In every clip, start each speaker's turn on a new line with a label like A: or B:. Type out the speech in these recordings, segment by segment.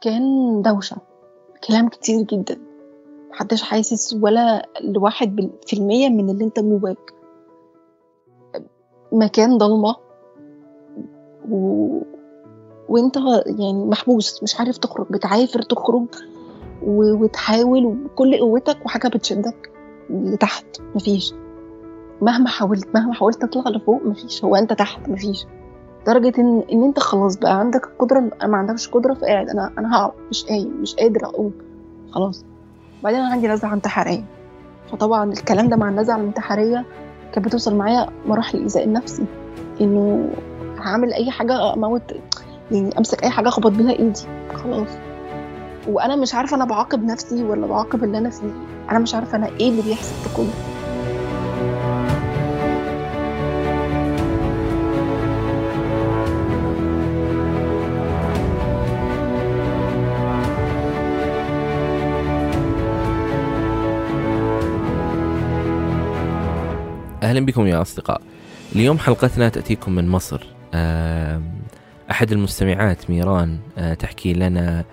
A: كان دوشة كلام كتير جدا. محدش حاسس ولا لواحد في المية من اللي انت جواك مكان ضلمة. و... وانت يعني محبوس مش عارف تخرج بتعافر تخرج و... وتحاول وكل قوتك وحاجة بتشدك لتحت مفيش. مهما حاولت مهما حاولت تطلع لفوق مفيش. هو انت تحت مفيش. لدرجة ان إن أنت خلاص بقى عندك القدرة أنا ما عندكش قدرة فقاعد أنا أنا هقع مش قايم مش قادر أقوم. خلاص. بعدين أنا عندي نزعة انتحارية. فطبعا الكلام ده مع النزعة الانتحارية كانت بتوصل معايا مراحل الإيذاء النفسي. إنه هعمل أي حاجة أموت يعني أمسك أي حاجة أخبط بيها إيدي. خلاص. وأنا مش عارفة أنا بعاقب نفسي ولا بعاقب اللي أنا فيه. أنا مش عارفة أنا إيه اللي بيحصل في كله.
B: بكم يا أصدقاء. اليوم حلقتنا تأتيكم من مصر. أحد المستمعات ميران آه، تحكي لنا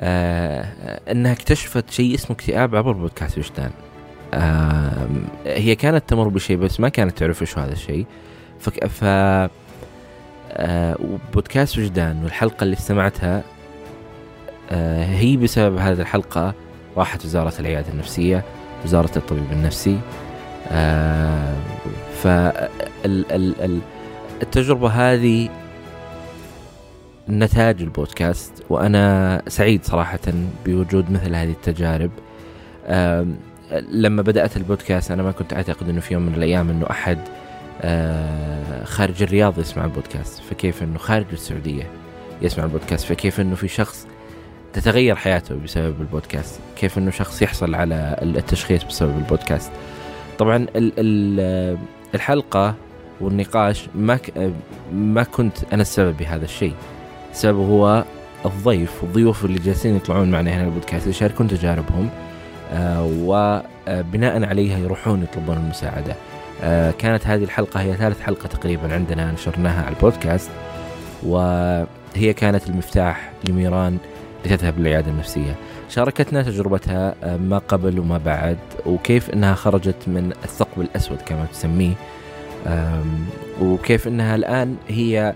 B: آه، أنها اكتشفت شيء اسمه اكتئاب عبر بودكاست وجدان. هي كانت تمر بشيء بس ما كانت تعرف إيش هذا الشيء. ف آه، بودكاست وجدان والحلقة اللي استمعتها هي بسبب هذه الحلقة راحت وزارة العيادة النفسية وزارة الطبيب النفسي فالتجربة هذه نتاج البودكاست وأنا سعيد صراحة بوجود مثل هذه التجارب. آم، لما بدأت البودكاست أنا ما كنت أعتقد أنه في يوم من الأيام أنه أحد آه، خارج الرياض يسمع البودكاست فكيف أنه خارج السعودية يسمع البودكاست؟ فكيف أنه في شخص تتغير حياته بسبب البودكاست؟ كيف أنه شخص يحصل على التشخيص بسبب البودكاست؟ طبعا ال ال الحلقة والنقاش ما ما كنت أنا السبب بهذا الشيء. السبب هو الضيف والضيوف اللي جالسين يطلعون معنا هنا البودكاست. يشاركون تجاربهم آه، وبناء عليها يروحون يطلبون المساعدة. آه، كانت هذه الحلقة هي ثالث حلقة تقريبا عندنا نشرناها على البودكاست. وهي كانت المفتاح لميران لتذهب للعيادة النفسية. شاركتنا تجربتها آه، ما قبل وما بعد وكيف إنها خرجت من الثقب الأسود كما تسميه. وكيف إنها الآن هي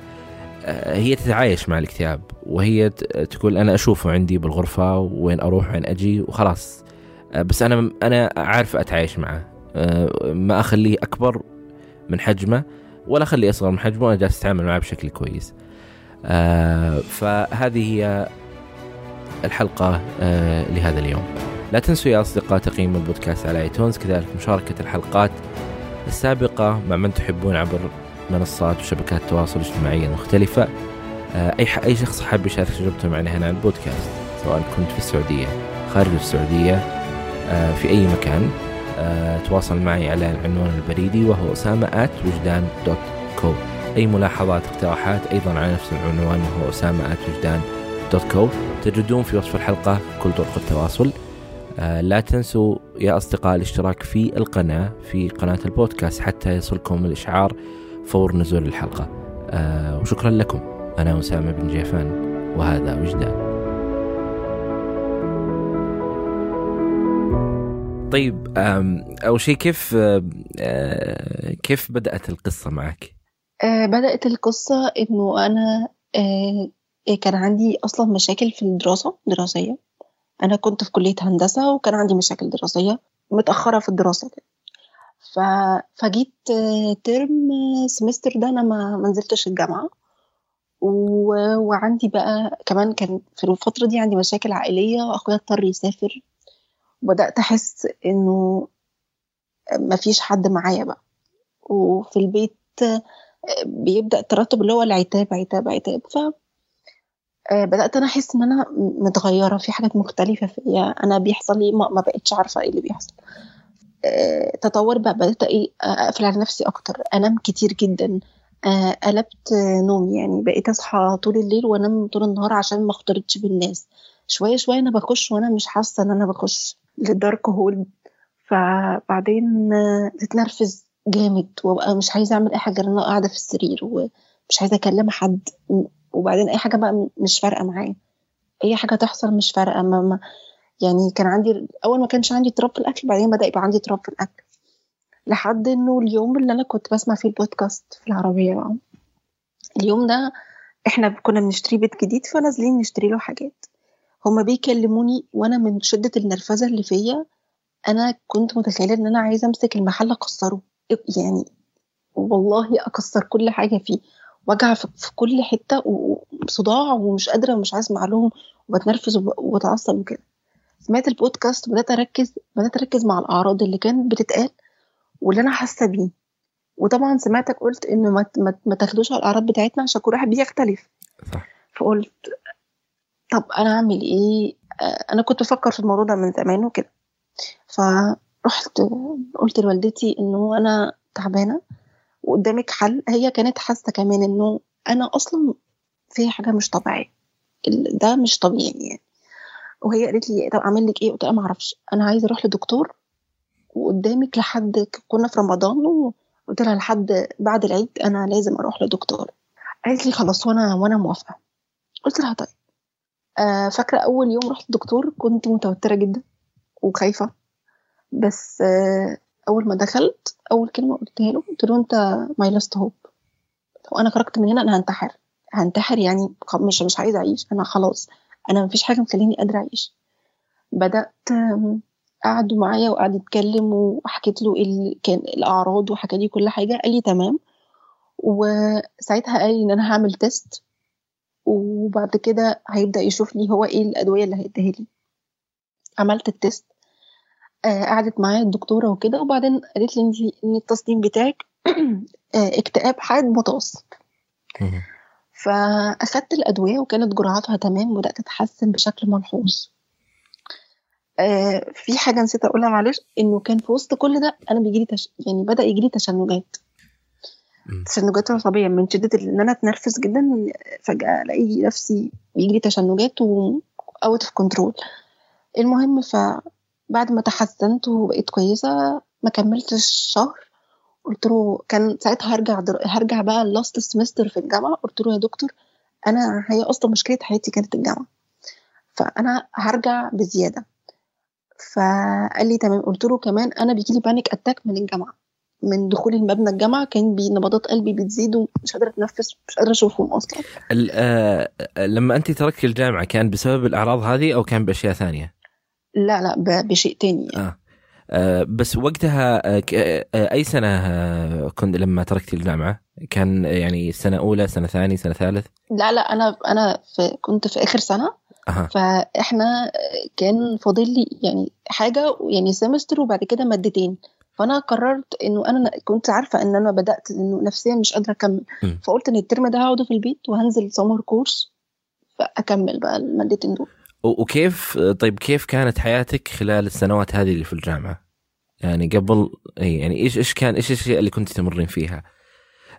B: آه، هي تتعايش مع الاكتئاب وهي تقول أنا أشوفه عندي بالغرفة وين أروح وين أجي وخلاص. آه، بس أنا أنا عارفه أتعايش معه. ما أخليه أكبر من حجمه ولا أخليه أصغر من حجمه أنا جالس أتعامل معه بشكل كويس. فهذه هي الحلقة آه، لهذا اليوم. لا تنسوا يا أصدقاء تقييم البودكاست على ايتونز كذلك مشاركة الحلقات السابقة مع من تحبون عبر منصات وشبكات التواصل الاجتماعي المختلفة. آه، أي أي شخص حاب يشارك تجربته معنا هنا على البودكاست سواء كنت في السعودية خارج السعودية آه، في أي مكان تواصل معي على العنوان البريدي وهو أسامة وجدان dot co أي ملاحظات اقتراحات أيضا على نفس العنوان وهو أسامة وجدان dot co تجدون في وصف الحلقة كل طرق التواصل. آه، لا تنسوا يا أصدقاء الاشتراك في القناة في قناة البودكاست حتى يصلكم الإشعار فور نزول الحلقة. آه، وشكرا لكم. أنا أسامة بن جيفان وهذا وجدان. طيب أول شيء كيف آه، كيف بدأت القصة معك؟
A: بدأت القصة إنه أنا كان عندي أصلا مشاكل في الدراسة دراسية. أنا كنت في كلية هندسة وكان عندي مشاكل دراسية متأخرة في الدراسة ف... فجيت آه، ترم آه، سمستر ده أنا ما ما نزلتش الجامعة. و... وعندي بقى كمان كان في الفترة دي عندي مشاكل عائلية وأخويا اضطر يسافر. وبدأت أحس إنه مفيش حد معايا بقى. وفي البيت آه، بيبدأ الترتب اللي هو العتاب عتاب عتاب. ف آه، بدأت أنا أحس إن أنا متغيرة. في حاجات مختلفة فيا. أنا بيحصل لي ما, بقتش عارفة إيه اللي بيحصل. آه، تطور بقى. بدأت إيه أقفل على نفسي أكتر. أنام كتير جدا. آه، قلبت نومي. يعني بقيت أصحى طول الليل وأنام طول النهار عشان ما أختلطش بالناس. شوية شوية أنا بخش وأنا مش حاسة إن أنا بخش. للدارك هول فبعدين تتنرفز جامد. وابقى مش عايزة أعمل أي حاجة غير إن أنا قاعدة في السرير. ومش عايزة أكلم حد. وبعدين أي حاجة بقى مش فارقة معايا. أي حاجة تحصل مش فارقة. ما ما يعني كان عندي أول ما كانش عندي اضطراب في الاكل بعدين بدأ يبقى عندي اضطراب في الاكل لحد إنه اليوم اللي أنا كنت بسمع فيه البودكاست في العربية بقى. اليوم ده إحنا كنا بنشتري بيت جديد فنازلين نشتري له حاجات. هما بيكلموني وأنا من شدة النرفزة اللي فيا. أنا كنت متخيلة إن أنا عايزة أمسك المحل أكسره. يعني والله أكسر كل حاجة فيه. وجع في كل حتة وصداع ومش قادرة ومش اسمع لهم وبتنرفز وبتعصب وكده. سمعت البودكاست وبدأت أركز بدأت أركز مع الأعراض اللي كانت بتتقال واللي أنا حاسة بيه. وطبعا سمعتك قلت إنه ما, ما تاخدوش على الأعراض بتاعتنا عشان كل واحد بيختلف. صح. فقلت طب أنا أعمل إيه؟ أنا كنت بفكر في الموضوع ده من زمان وكده. فرحت قلت لوالدتي إنه أنا تعبانة وقدامك حل. هي كانت حاسة كمان إنه أنا أصلا في حاجة مش طبيعية. ده مش طبيعي يعني. وهي قالت لي طب أعمل لك إيه؟ قلت لها ما أعرفش. أنا عايزة أروح لدكتور وقدامك لحد كنا في رمضان وقلت لها لحد بعد العيد أنا لازم أروح لدكتور. قالت لي خلاص وأنا وأنا موافقة. قلت لها طيب. آه فاكرة أول يوم رحت الدكتور كنت متوترة جدا وخايفة. بس آه أول ما دخلت أول كلمة قلتها له قلت له أنت my last hope وأنا خرجت من هنا أنا هنتحر. هنتحر يعني مش مش عايزه أعيش. أنا خلاص. أنا مفيش حاجة مخليني قادرة أعيش. بدأت قعدوا معايا وقعد يتكلم وحكيت له ال... كان الأعراض وحكى لي كل حاجة. قال لي تمام. وساعتها قال لي إن أنا هعمل test وبعد كده هيبدأ يشوف لي هو إيه الأدوية اللي هيديها لي. عملت ال test آه قعدت معايا الدكتورة وكده وبعدين قالت لي إن التصميم بتاعك آه اكتئاب حاد متوسط. فأخدت الأدوية وكانت جرعاتها تمام وبدأت أتحسن بشكل ملحوظ. آه في حاجة نسيت أقولها معلش إنه كان في وسط كل ده أنا بيجي لي تش... يعني بدأ يجي لي تشنجات. تشنجات عصبيه من شدة إن أنا أتنرفز جدا فجأة ألاقي نفسي بيجي لي تشنجات و out of control المهم فبعد ما تحسنت وبقيت كويسة ما كملتش شهر قلت له كان ساعتها هرجع در... هرجع بقى ال last semester في الجامعة قلت له يا دكتور أنا هي أصلا مشكلة حياتي كانت الجامعة فأنا هرجع بزيادة. فقال لي تمام قلت له كمان أنا بيجي لي panic attack من الجامعة من دخولي المبنى الجامعة كان نبضات قلبي بتزيد ومش قادرة أتنفس مش قادرة أشوفهم أصلا.
B: آه لما انت تركتي الجامعة كان بسبب الأعراض هذه أو كان بأشياء ثانية؟
A: لا لا بشيء تاني
B: يعني. آه. آه بس وقتها آه آه أي سنة آه، كنت لما تركتي الجامعة كان يعني سنة أولى سنة ثانية سنة ثالث
A: لا لا أنا أنا في كنت في آخر سنة أه. فإحنا كان فاضل لي يعني حاجة يعني semester وبعد كده مادتين فأنا قررت إنه أنا كنت عارفة إن أنا بدأت إنه نفسيا مش قادرة أكمل م. فقلت إن الترم ده هقعده في البيت وهنزل summer course فأكمل بقى المادتين دول
B: وكيف طيب كيف كانت حياتك خلال السنوات هذه اللي في الجامعة؟ يعني قبل إي يعني إيش إيش كان إيش الأشياء اللي كنت تمرين فيها؟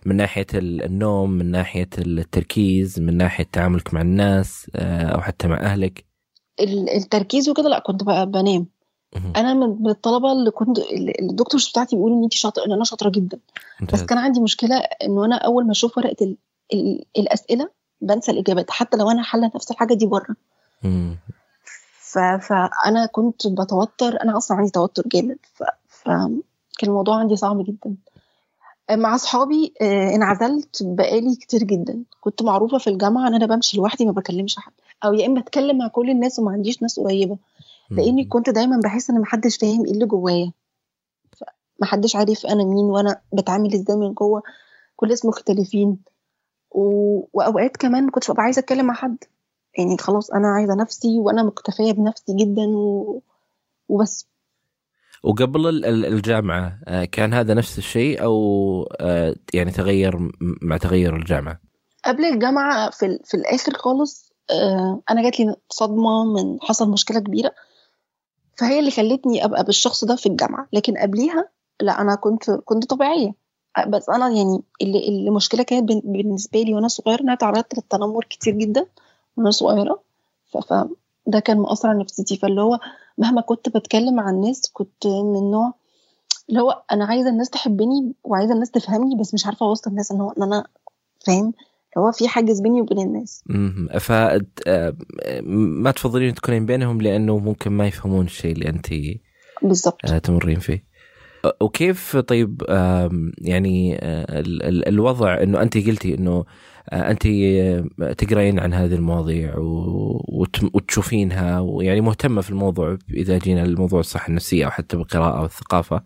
B: من ناحية النوم من ناحية التركيز من ناحية تعاملك مع الناس آه، أو حتى مع أهلك؟
A: التركيز وكده لا كنت بقى بنام. أنا من الطلبة اللي كنت الدكتور بتاعتي بيقول إن انت شاطرة إن أنا شاطرة جدا. بس كان عندي مشكلة إنه أنا أول ما أشوف ورقة ال... ال... الأسئلة بنسى الإجابات حتى لو أنا حله نفس الحاجة دي بره. ف... فأنا كنت بتوتر. أنا أصلا عندي توتر جامد. ف... فكان الموضوع عندي صعب جدا. مع أصحابي آه، انعزلت بقالي كتير جدا. كنت معروفة في الجامعة إن أنا بمشي لوحدي ما بكلمش حد. أو يا إما أتكلم مع كل الناس وما عنديش ناس قريبة. لأني كنت دايما بحس إن محدش فاهم إيه اللي جوايا. محدش عارف أنا مين وأنا بتعامل إزاي من جوه. كل الناس مختلفين. و... وأوقات كمان ما كنتش ببقى عايزة أتكلم مع حد. يعني خلاص أنا عايزة نفسي وأنا مكتفية بنفسي جدا و... وبس.
B: وقبل الجامعة آه، كان هذا نفس الشيء أو آه، يعني تغير مع تغير الجامعة؟
A: قبل الجامعة في, في الآخر خالص آه، أنا جات لي صدمة من حصل مشكلة كبيرة. فهي اللي خلتني أبقى بالشخص ده في الجامعة. لكن قبليها لا أنا كنت كنت طبيعية. بس أنا يعني اللي المشكلة كانت بالنسبة لي وأنا صغيرة ان أنا تعرضت للتنمر كتير جدا. وأنا صغيرة فده كان مأثر على نفسيتي. فاللي هو مهما كنت بتكلم مع الناس كنت من النوع اللي هو أنا عايزة الناس تحبني وعايزة الناس تفهمني بس مش عارفة أوصل الناس إن هو إن أنا فاهم؟ هو في حاجز بيني وبين الناس.
B: ف آه، ما تفضلين تكونين بينهم لأنه ممكن ما يفهمون الشيء اللي انت
A: بالظبط.
B: آه، تمرين فيه. وكيف طيب يعني آه، ال- ال- الوضع إنه انت قلتي إنه آه، انت آه، تقرين عن هذه المواضيع وتشوفينها ويعني مهتمة في الموضوع إذا جينا لموضوع الصحة النفسية أو حتى بالقراءة والثقافه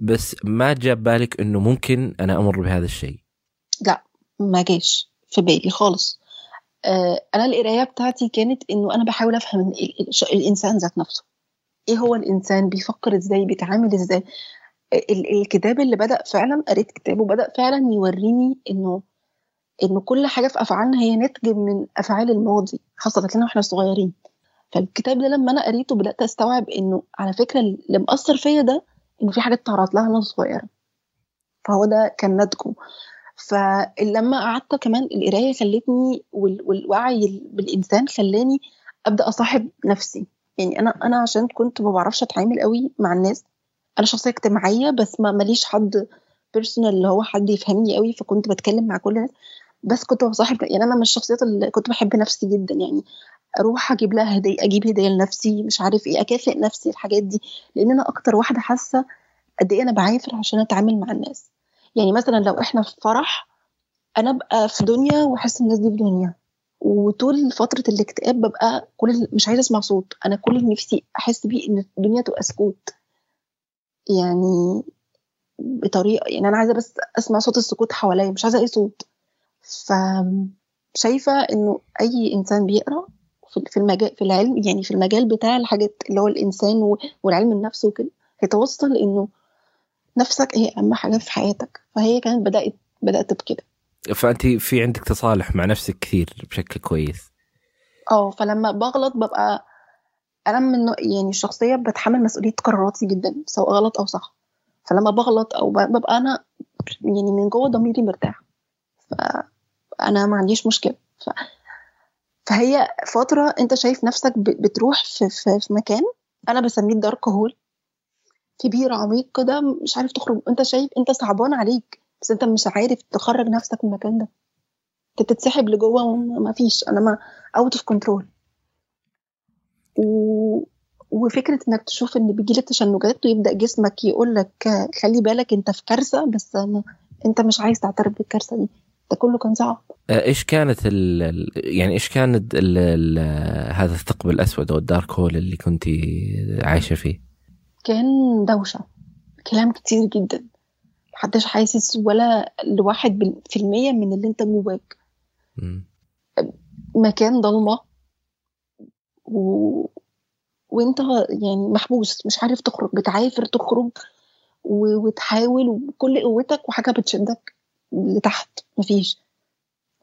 B: بس ما جاب بالك إنه ممكن أنا أمر بهذا الشيء؟
A: لا ما جاش في بالي خالص. أنا القراية بتاعتي كانت إنه أنا بحاول أفهم ال- ال- الإنسان ذات نفسه. إيه هو الإنسان؟ بيفكر إزاي؟ بيتعامل إزاي؟ ال- الكتاب اللي بدأ فعلا قريت كتاب وبدا فعلا يوريني إنه إنه كل حاجة في أفعالنا هي ناتج من أفعال الماضي حصلت لنا وإحنا صغيرين. فالكتاب ده لما أنا قريته بدأت أستوعب إنه على فكرة اللي مأثر فيا ده إنه في حاجات تعرض لها وأنا صغيرة. فهو ده كان ناتجه. فلما قعدت كمان القراية خلتني وال- والوعي بالإنسان خلاني أبدأ أصاحب نفسي. يعني أنا أنا عشان كنت ما بعرفش أتعامل قوي مع الناس. أنا شخصية اجتماعية بس ما ماليش حد بيرسونال اللي هو حد يفهمني قوي فكنت بتكلم مع كل الناس. بس كنت بصاحب يعني أنا من الشخصيات اللي كنت بحب نفسي جدا يعني أروح أجيب لها هدية أجيب هدية لنفسي مش عارف إيه أكافئ نفسي الحاجات دي. لأن أنا أكتر واحدة حاسة قد إيه أنا بعافر عشان أتعامل مع الناس. يعني مثلا لو إحنا في فرح أنا أبقى في دنيا وأحس الناس دي في دنيا. وطول فترة الاكتئاب ببقى كل مش عايزة أسمع صوت. أنا كل اللي نفسي أحس بيه إن الدنيا تبقى سكوت. يعني بطريقة يعني أنا عايزة بس أسمع صوت السكوت حواليا مش عايزة أي صوت. فشايفه إنه أي إنسان بيقرأ في المجال في العلم يعني في المجال بتاع الحاجات اللي هو الإنسان والعلم النفس وكده هيتوصل إنه نفسك هي أهم حاجة في حياتك. فهي كانت بدات بدأت بكده.
B: فأنت في عندك تصالح مع نفسك كثير بشكل كويس.
A: آه فلما بغلط ببقى أنا من يعني شخصية بتحمل مسؤولية قراراتي جدا سواء غلط أو صح. فلما بغلط أو ببقى أنا يعني من جوه ضميري مرتاح. فأنا ما عنديش مشكلة. ف... فهي فترة أنت شايف نفسك بتروح في, في, في مكان أنا بسميه ال dark hole كبير عميق كده مش عارف تخرج. أنت شايف أنت صعبان عليك. بس انت مش عارف تخرج نفسك من المكان ده. انت بتتسحب لجوه وما فيش أنا ما out of control و... وفكرة انك تشوف ان بيجيلك تشنجات ويبدأ جسمك يقول لك خلي بالك انت في كارثة بس أنا... انت مش عايز تعترف بالكارثة دي. ده كله كان صعب.
B: آه، إيش كانت ال ال- يعني إيش كان ال ال هذا الثقب الأسود أو الدارك هول اللي كنت عايشة فيه؟
A: كان دوشة. كلام كتير جدا. محدش حاسس ولا لواحد في المية من اللي انت جواك. مكان ضلمة و... وانت يعني محبوس مش عارف تخرج بتعافر تخرج و... وتحاول بكل قوتك وحاجة بتشدك لتحت مفيش.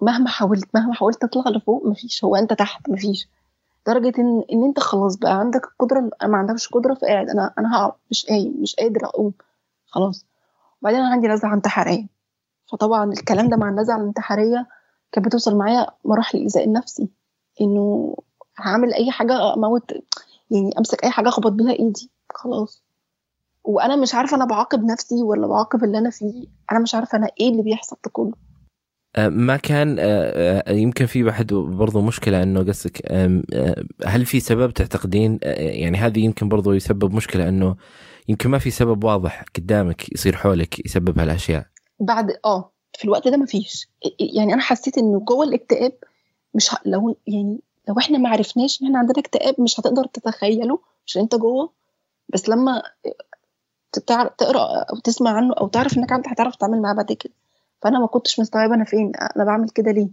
A: مهما حاولت مهما حاولت تطلع لفوق مفيش. هو انت تحت؟ مفيش. لدرجة ان ان انت خلاص بقى عندك القدرة أنا ما عندكش قدرة فقاعد أنا أنا هقعد. مش قايم مش قادر اقوم. خلاص. وبعدين أنا عندي نزعة انتحارية. فطبعا الكلام ده مع النزعة الانتحارية كانت بتوصل معايا مراحل الإيذاء النفسي إنه هعمل أي حاجة أموت يعني أمسك أي حاجة أخبط بيها إيدي. خلاص. وأنا مش عارفة أنا بعاقب نفسي ولا بعاقب اللي أنا فيه. أنا مش عارفة أنا إيه اللي بيحصل ده كله.
B: آه، ما كان آه، آه، يمكن في بعد برضو مشكلة إنه قصدك هل في سبب تعتقدين يعني هذه يمكن برضو يسبب مشكلة إنه يمكن ما في سبب واضح قدامك يصير حولك يسبب هالأشياء.
A: بعد آه في الوقت ده مفيش يعني أنا حسيت إنه جوه الاكتئاب مش ه... لو يعني لو إحنا ما عرفناش إن إحنا عندنا اكتئاب مش هتقدر تتخيله عشان أنت جوه. بس لما تتعر- تقرأ أو تسمع عنه أو تعرف إنك عندك هتعرف تتعامل معاه بعد كده. فأنا ما كنتش مستوعبة أنا فين أنا بعمل كده ليه؟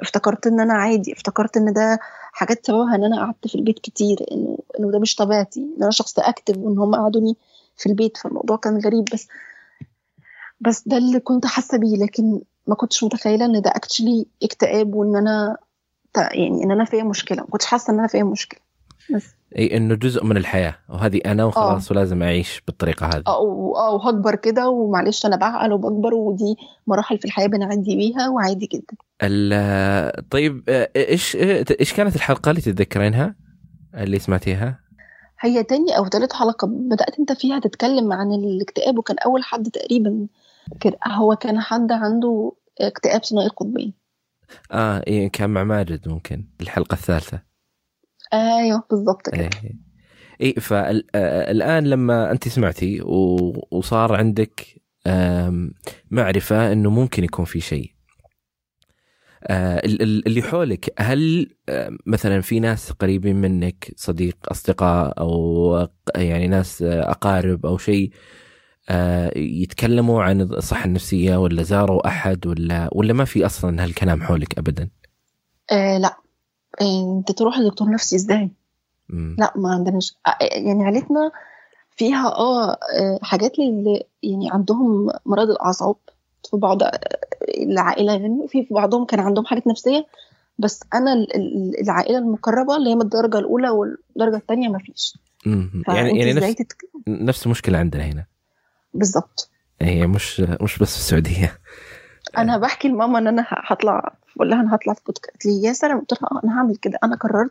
A: افتكرت إن أنا عادي افتكرت إن ده حاجات سببها إن أنا قعدت في البيت كتير إنه إنه ده مش طبيعتي إن أنا شخص اكتف وإن هم قعدوني في البيت فالموضوع كان غريب. بس بس ده اللي كنت حاسة بيه لكن ما كنتش متخيلة إن ده اكشلي اكتئاب وإن أنا يعني إن أنا فيا مشكلة. ما كنتش حاسة إن أنا فيا مشكلة. بس.
B: إي إنه جزء من الحياة. وهذه أنا وخلاص ولازم أعيش بالطريقة هذه.
A: آه و- آه وهكبر كده ومعلش أنا بعقل وبكبر ودي مراحل في الحياة بنعدي بيها وعادي جدا.
B: ال- طيب آه، إيش إيش كانت الحلقة اللي تتذكرينها؟ اللي سمعتيها؟
A: هي تاني أو تالت حلقة بدأت أنت فيها تتكلم عن الاكتئاب وكان أول حد تقريبا كده هو كان حد عنده اكتئاب ثنائي القطبين
B: آه إيه كان مع ماجد ممكن الحلقة الثالثة.
A: أيوه بالظبط كده.
B: إيه. اي فالان لما أنت سمعتي وصار عندك معرفة إنه ممكن يكون في شيء. آه، ال- ال- اللي حولك هل آه، مثلا في ناس قريبين منك صديق أصدقاء أو يعني ناس آه، أقارب أو شيء آه، يتكلموا عن الصحة النفسية ولا زاروا أحد ولا ولا ما في أصلا هالكلام حولك ابدا؟
A: آه لا. آه، انت تروح لدكتور نفسي إزاي؟
B: مم.
A: لا ما عندناش آه، يعني عيلتنا فيها آه آه، حاجات للي يعني عندهم مرض الأعصاب في بعض آه، العائلة يعني في بعضهم كان عندهم حاجات نفسية بس أنا ال- ال- العائلة المقربة اللي هي من الدرجة الأولى والدرجة الثانية ما فيش.
B: يعني يعني نفس
A: تتك...
B: نفس المشكلة عندنا هنا.
A: بالظبط.
B: هي مش مش بس في السعودية.
A: أنا بحكي لماما إن أنا هطلع بقول لها أنا هطلع في بودكاست قالت لي يا سلام. قلت لها أنا هعمل كده. أنا قررت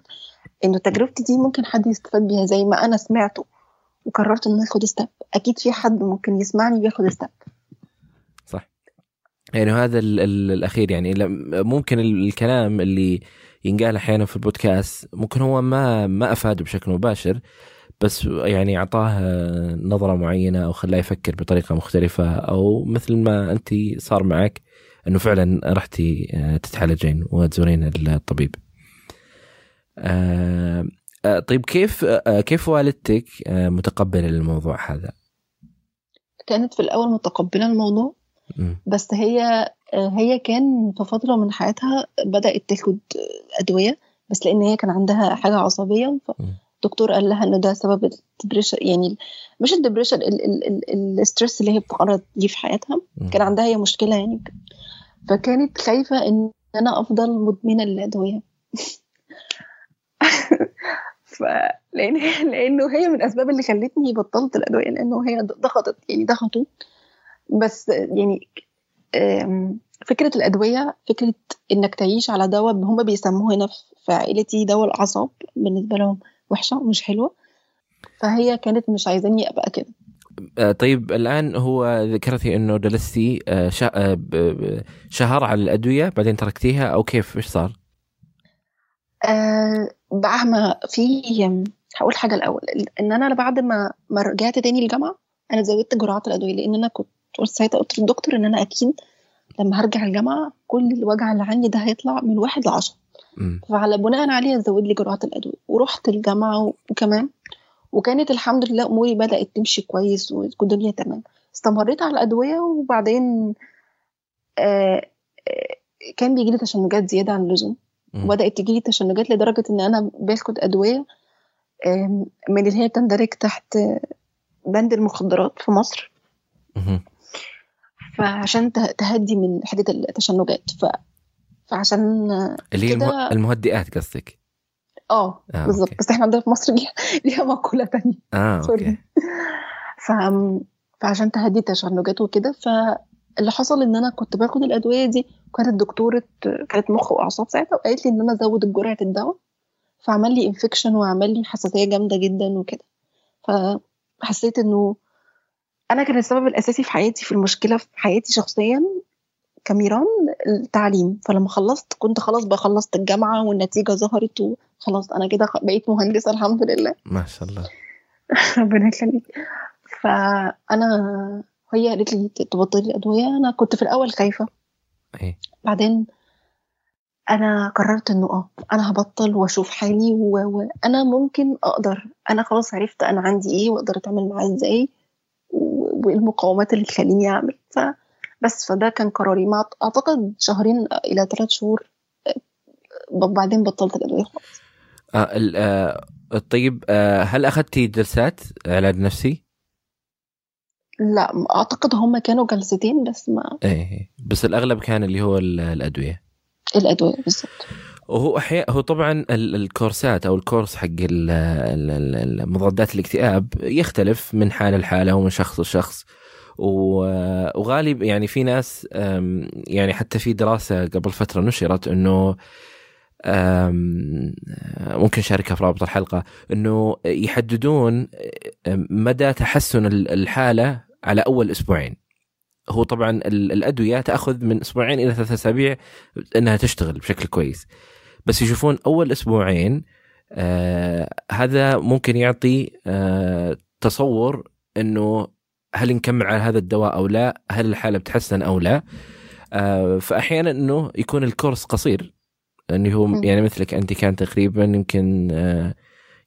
A: إنه تجربتي دي ممكن حد يستفاد بيها زي ما أنا سمعته وقررت ان آخد step أكيد في حد ممكن يسمعني بياخد step
B: صح. يعني هذا ال ال الأخير. يعني ممكن ال- الكلام اللي ينقال أحيانا في البودكاست ممكن هو ما ما أفاده بشكل مباشر بس يعني أعطاه نظرة معينة أو خلاه يفكر بطريقة مختلفة أو مثل ما انت صار معك. إنه فعلا رحتي آه، تتعالجين وتزورين الطبيب. آه، آه، طيب كيف كيف والدتك متقبلة للموضوع هذا؟
A: كانت في الأول متقبلة الموضوع. بس هي هي كان في فترة من حياتها بدأت تاخد أدوية بس لأن هي كان عندها حاجة عصبية فالدكتور قال لها ان ده سبب ال depression يعني مش ال depression ال stress اللي هي بتتعرض ليه في حياتها. كان عندها هي مشكلة يعني فكانت خايفة إن أنا أفضل مدمنة للأدوية. ف لأن لأنه هي من الاسباب اللي خلتني بطلت الأدوية لأنه هي ضغطت يعني ضغطوا بس يعني آم، فكرة الأدوية فكرة إنك تعيش على دواء هم بيسموه هنا في عائلتي دواء الأعصاب بالنسبة لهم وحشة ومش حلوة. فهي كانت مش عايزاني أبقى كده.
B: طيب الآن هو ذكرتي إنه جلستي آه، آه، شهر على الأدوية بعدين تركتيها أو كيف إيش صار؟
A: آه بقى ما في هقول حاجة الأول إن أنا بعد ما ما رجعت تاني الجامعة أنا زودت جرعات الأدوية لأن أنا كنت قلت ساعتها قلت للدكتور إن أنا أكيد لما هرجع الجامعة كل الوجع اللي عندي ده هيطلع من واحد لعشرة. فعلى بناء عليه زود لي جرعات الأدوية ورحت الجامعة وكمان وكانت الحمد لله أموري بدأت تمشي كويس والدنيا تمام استمريت على الأدوية وبعدين آه آه، كان بيجي لي تشنجات زيادة عن اللزوم. وبدأت تجي لي تشنجات لدرجة إن أنا باخد أدوية من اللي هي بتندرج تحت بند المخدرات في مصر. فعشان ته- تهدي من حده التشنجات ف فعشان
B: اللي هي. المهدئات قصدك
A: آه
B: آه،
A: بالظبط
B: أوكي.
A: بس إحنا عندنا في مصر ليها ليها مقولة تانية آه
B: sorry.
A: ف... فعشان تهدي التشنجات وكده فاللي حصل إن أنا كنت باخد الأدوية دي وكانت دكتوره كانت مخ وأعصاب ساعتها وقالت لي إن أنا أزود جرعه الدواء فعمل لي infection وعمل لي حساسية جامدة جدا وكده فحسيت إنه أنا كان السبب الأساسي في حياتي في المشكلة في حياتي شخصيا كميران التعليم. فلما خلصت كنت خلاص بقى خلصت الجامعة والنتيجة ظهرت وخلاص أنا كده بقيت مهندسه الحمد لله.
B: ما شاء الله.
A: ربنا يخليك. فأنا هي قالت لي تبطلي الادويه أنا كنت في الأول خايفة.
B: إيه؟
A: بعدين أنا قررت إنه آه أنا هبطل وأشوف حالي وأنا ممكن أقدر. أنا خلاص عرفت أنا عندي إيه وأقدر أتعامل معاه إزاي و- وايه المقاومات اللي تخليني أعمل. ف بس فده كان قراري. مع أعتقد شهرين إلى ثلاث شهور آه، بعدين بطلت الأدوية خالص.
B: آه ال- آه طيب آه هل اخذتي جلسات علاج نفسي؟
A: لا أعتقد هم كانوا جلستين بس ما
B: إيه إيه. بس الأغلب كان اللي هو ال- الأدوية.
A: الأدوية بالظبط
B: وهو أحيانا هو طبعا ال- الكورسات أو الكورس حق مضادات الاكتئاب يختلف من حاله لحاله ومن شخص لشخص. وغالب يعني في ناس يعني حتى في دراسة قبل فترة نشرت إنه ممكن شاركها في رابط الحلقة إنه يحددون مدى تحسن ال- الحالة على أول أسبوعين. هو طبعا الأدوية تأخذ من أسبوعين إلى ثلاثة أسابيع إنها تشتغل بشكل كويس. بس يشوفون أول أسبوعين آه هذا ممكن يعطي آه تصور إنه هل نكمل على هذا الدواء أو لا؟ هل الحالة بتحسن أو لا؟ آه فأحيانا إنه يكون الكورس قصير انه هو يعني مثلك أنت كان تقريبا يمكن آه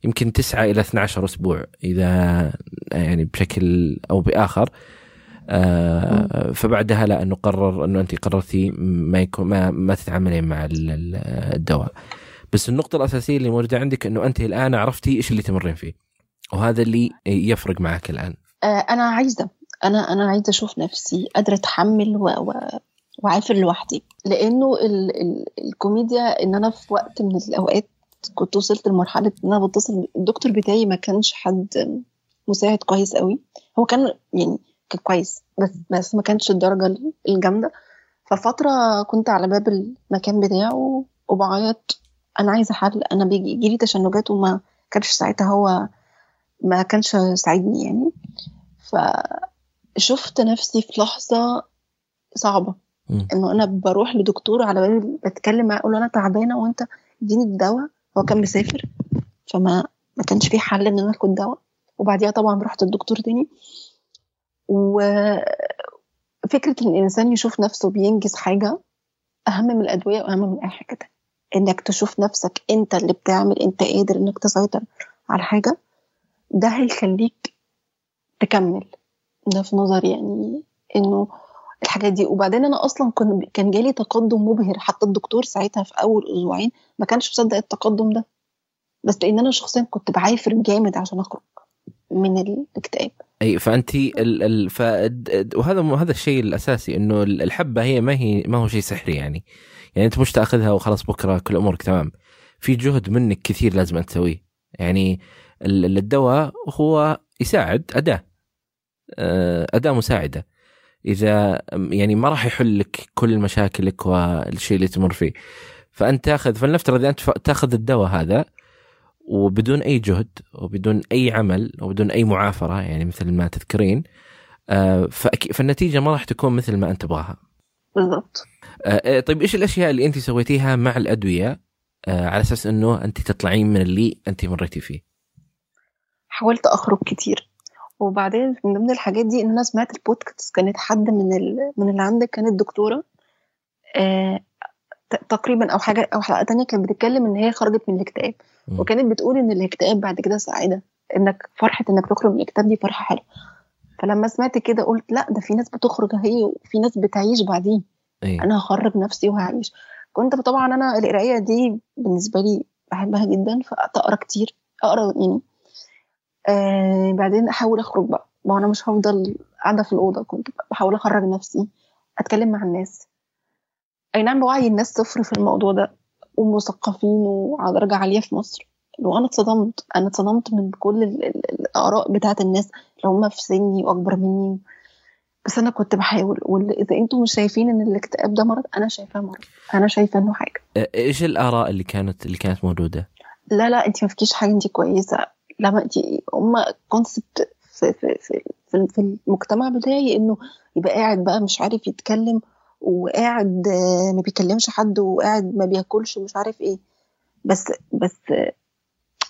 B: يمكن 9 إلى 12 أسبوع إذا يعني بشكل أو بآخر. آه فبعدها لا إنه قرر إنه أنت قررتي ما يكون ما ما تتعاملين مع الدواء. بس النقطة الأساسية اللي موجودة عندك أنه أنت الآن عرفتي إيش اللي تمرين فيه وهذا اللي يفرق معك الآن.
A: آه أنا عايزة أنا أنا عايزة أشوف نفسي قادرة أتحمل و... و... وعافر لوحدي. لأنه ال... ال... الكوميديا إن أنا في وقت من الأوقات كنت وصلت لمرحلة إن أنا بتصل الدكتور بتاعي ما كانش حد مساعد كويس قوي. هو كان يعني كان كويس بس بس ما كانش الدرجة الجامدة. ففترة كنت على باب المكان بتاعه وبعيط. أنا عايزة حل أنا بيجي يجيلي تشنجات وما كانش ساعتها هو ما كانش ساعدني يعني. فشفت نفسي في لحظة صعبة. إنه أنا بروح لدكتور على بالي بتكلم معاه أقول له أنا تعبانة وأنت إديني الدواء. هو كان مسافر فما ما كانش في حل إن أنا آخد دواء. وبعديها طبعا رحت الدكتور تاني. وفكرة إن الإنسان يشوف نفسه بينجز حاجة أهم من الأدوية وأهم من أي حاجة تانية. إنك تشوف نفسك أنت اللي بتعمل أنت قادر إنك تسيطر على حاجة ده هيخليك تكمل. ده في نظري يعني إنه الحاجات دي. وبعدين أنا أصلا كان جالي تقدم مبهر. حتى الدكتور ساعتها في أول أسبوعين ما كانش مصدق التقدم ده. بس لأن أنا شخصيا كنت بعافر جامد عشان أخرج من الاكتئاب.
B: أي فانت ال ال ف وهذا هذا الشيء الأساسي إنه الحبة هي ما هي ما هو شيء سحري يعني. يعني أنت مش تأخذها وخلاص بكرة كل أمورك تمام. في جهد منك كثير لازم تسويه. يعني الدواء هو يساعد أداة. أداة مساعدة إذا يعني ما راح يحل لك كل مشاكلك والشيء اللي تمر فيه فأنت تأخذ فلنفترض أنت تأخذ الدواء هذا وبدون أي جهد وبدون أي عمل وبدون أي معافرة يعني مثل ما تذكرين آه، فالنتيجة ما راح تكون مثل ما أنت تبغاها.
A: بالضبط.
B: آه، طيب إيش الأشياء اللي أنت سويتيها مع الأدوية آه، على أساس إنه أنت تطلعين من اللي أنت مريتي فيه؟
A: حاولت أخرج كتير وبعدين من ضمن الحاجات دي إن أنا سمعت البودكاست كانت حد من ال... من اللي عندك كانت دكتورة آه تقريبا أو حاجة أو حلقة تانية كانت بتتكلم إن هي خرجت من الاكتئاب. وكانت بتقول إن الاكتئاب بعد كده سعاده إنك فرحة إنك تخرج من الاكتئاب دي فرحة حلوة. فلما سمعت كده قلت لأ ده في ناس بتخرج أهي وفي ناس بتعيش بعدين. أيه. أنا هخرج نفسي وهعيش. كنت طبعا أنا القراية دي بالنسبة لي بحبها جدا فأقرأ كتير أقرأ يعني آه بعدين أحاول أخرج بقى. ما أنا مش هفضل قاعدة في الأوضة كنت بحاول أخرج نفسي أتكلم مع الناس. أي نعم وعي الناس صفر في الموضوع ده ومثقفين وعلى درجة عالية في مصر. وأنا اتصدمت أنا اتصدمت من كل الآراء بتاعت الناس اللي هم في سني وأكبر مني. بس أنا كنت بحاول واذا أنتم مش شايفين إن الاكتئاب ده مرض أنا شايفاه مرض. أنا شايفة إنه حاجة.
B: إيش الآراء اللي كانت اللي كانت موجودة؟
A: لا لا انت ما فيكيش حاجة انت كويسة. لما انت هم كونسبت في, في, في, في المجتمع بتاعي انه يبقى قاعد بقى مش عارف يتكلم وقاعد ما بيكلمش حد وقاعد ما بياكلش ومش عارف إيه. بس بس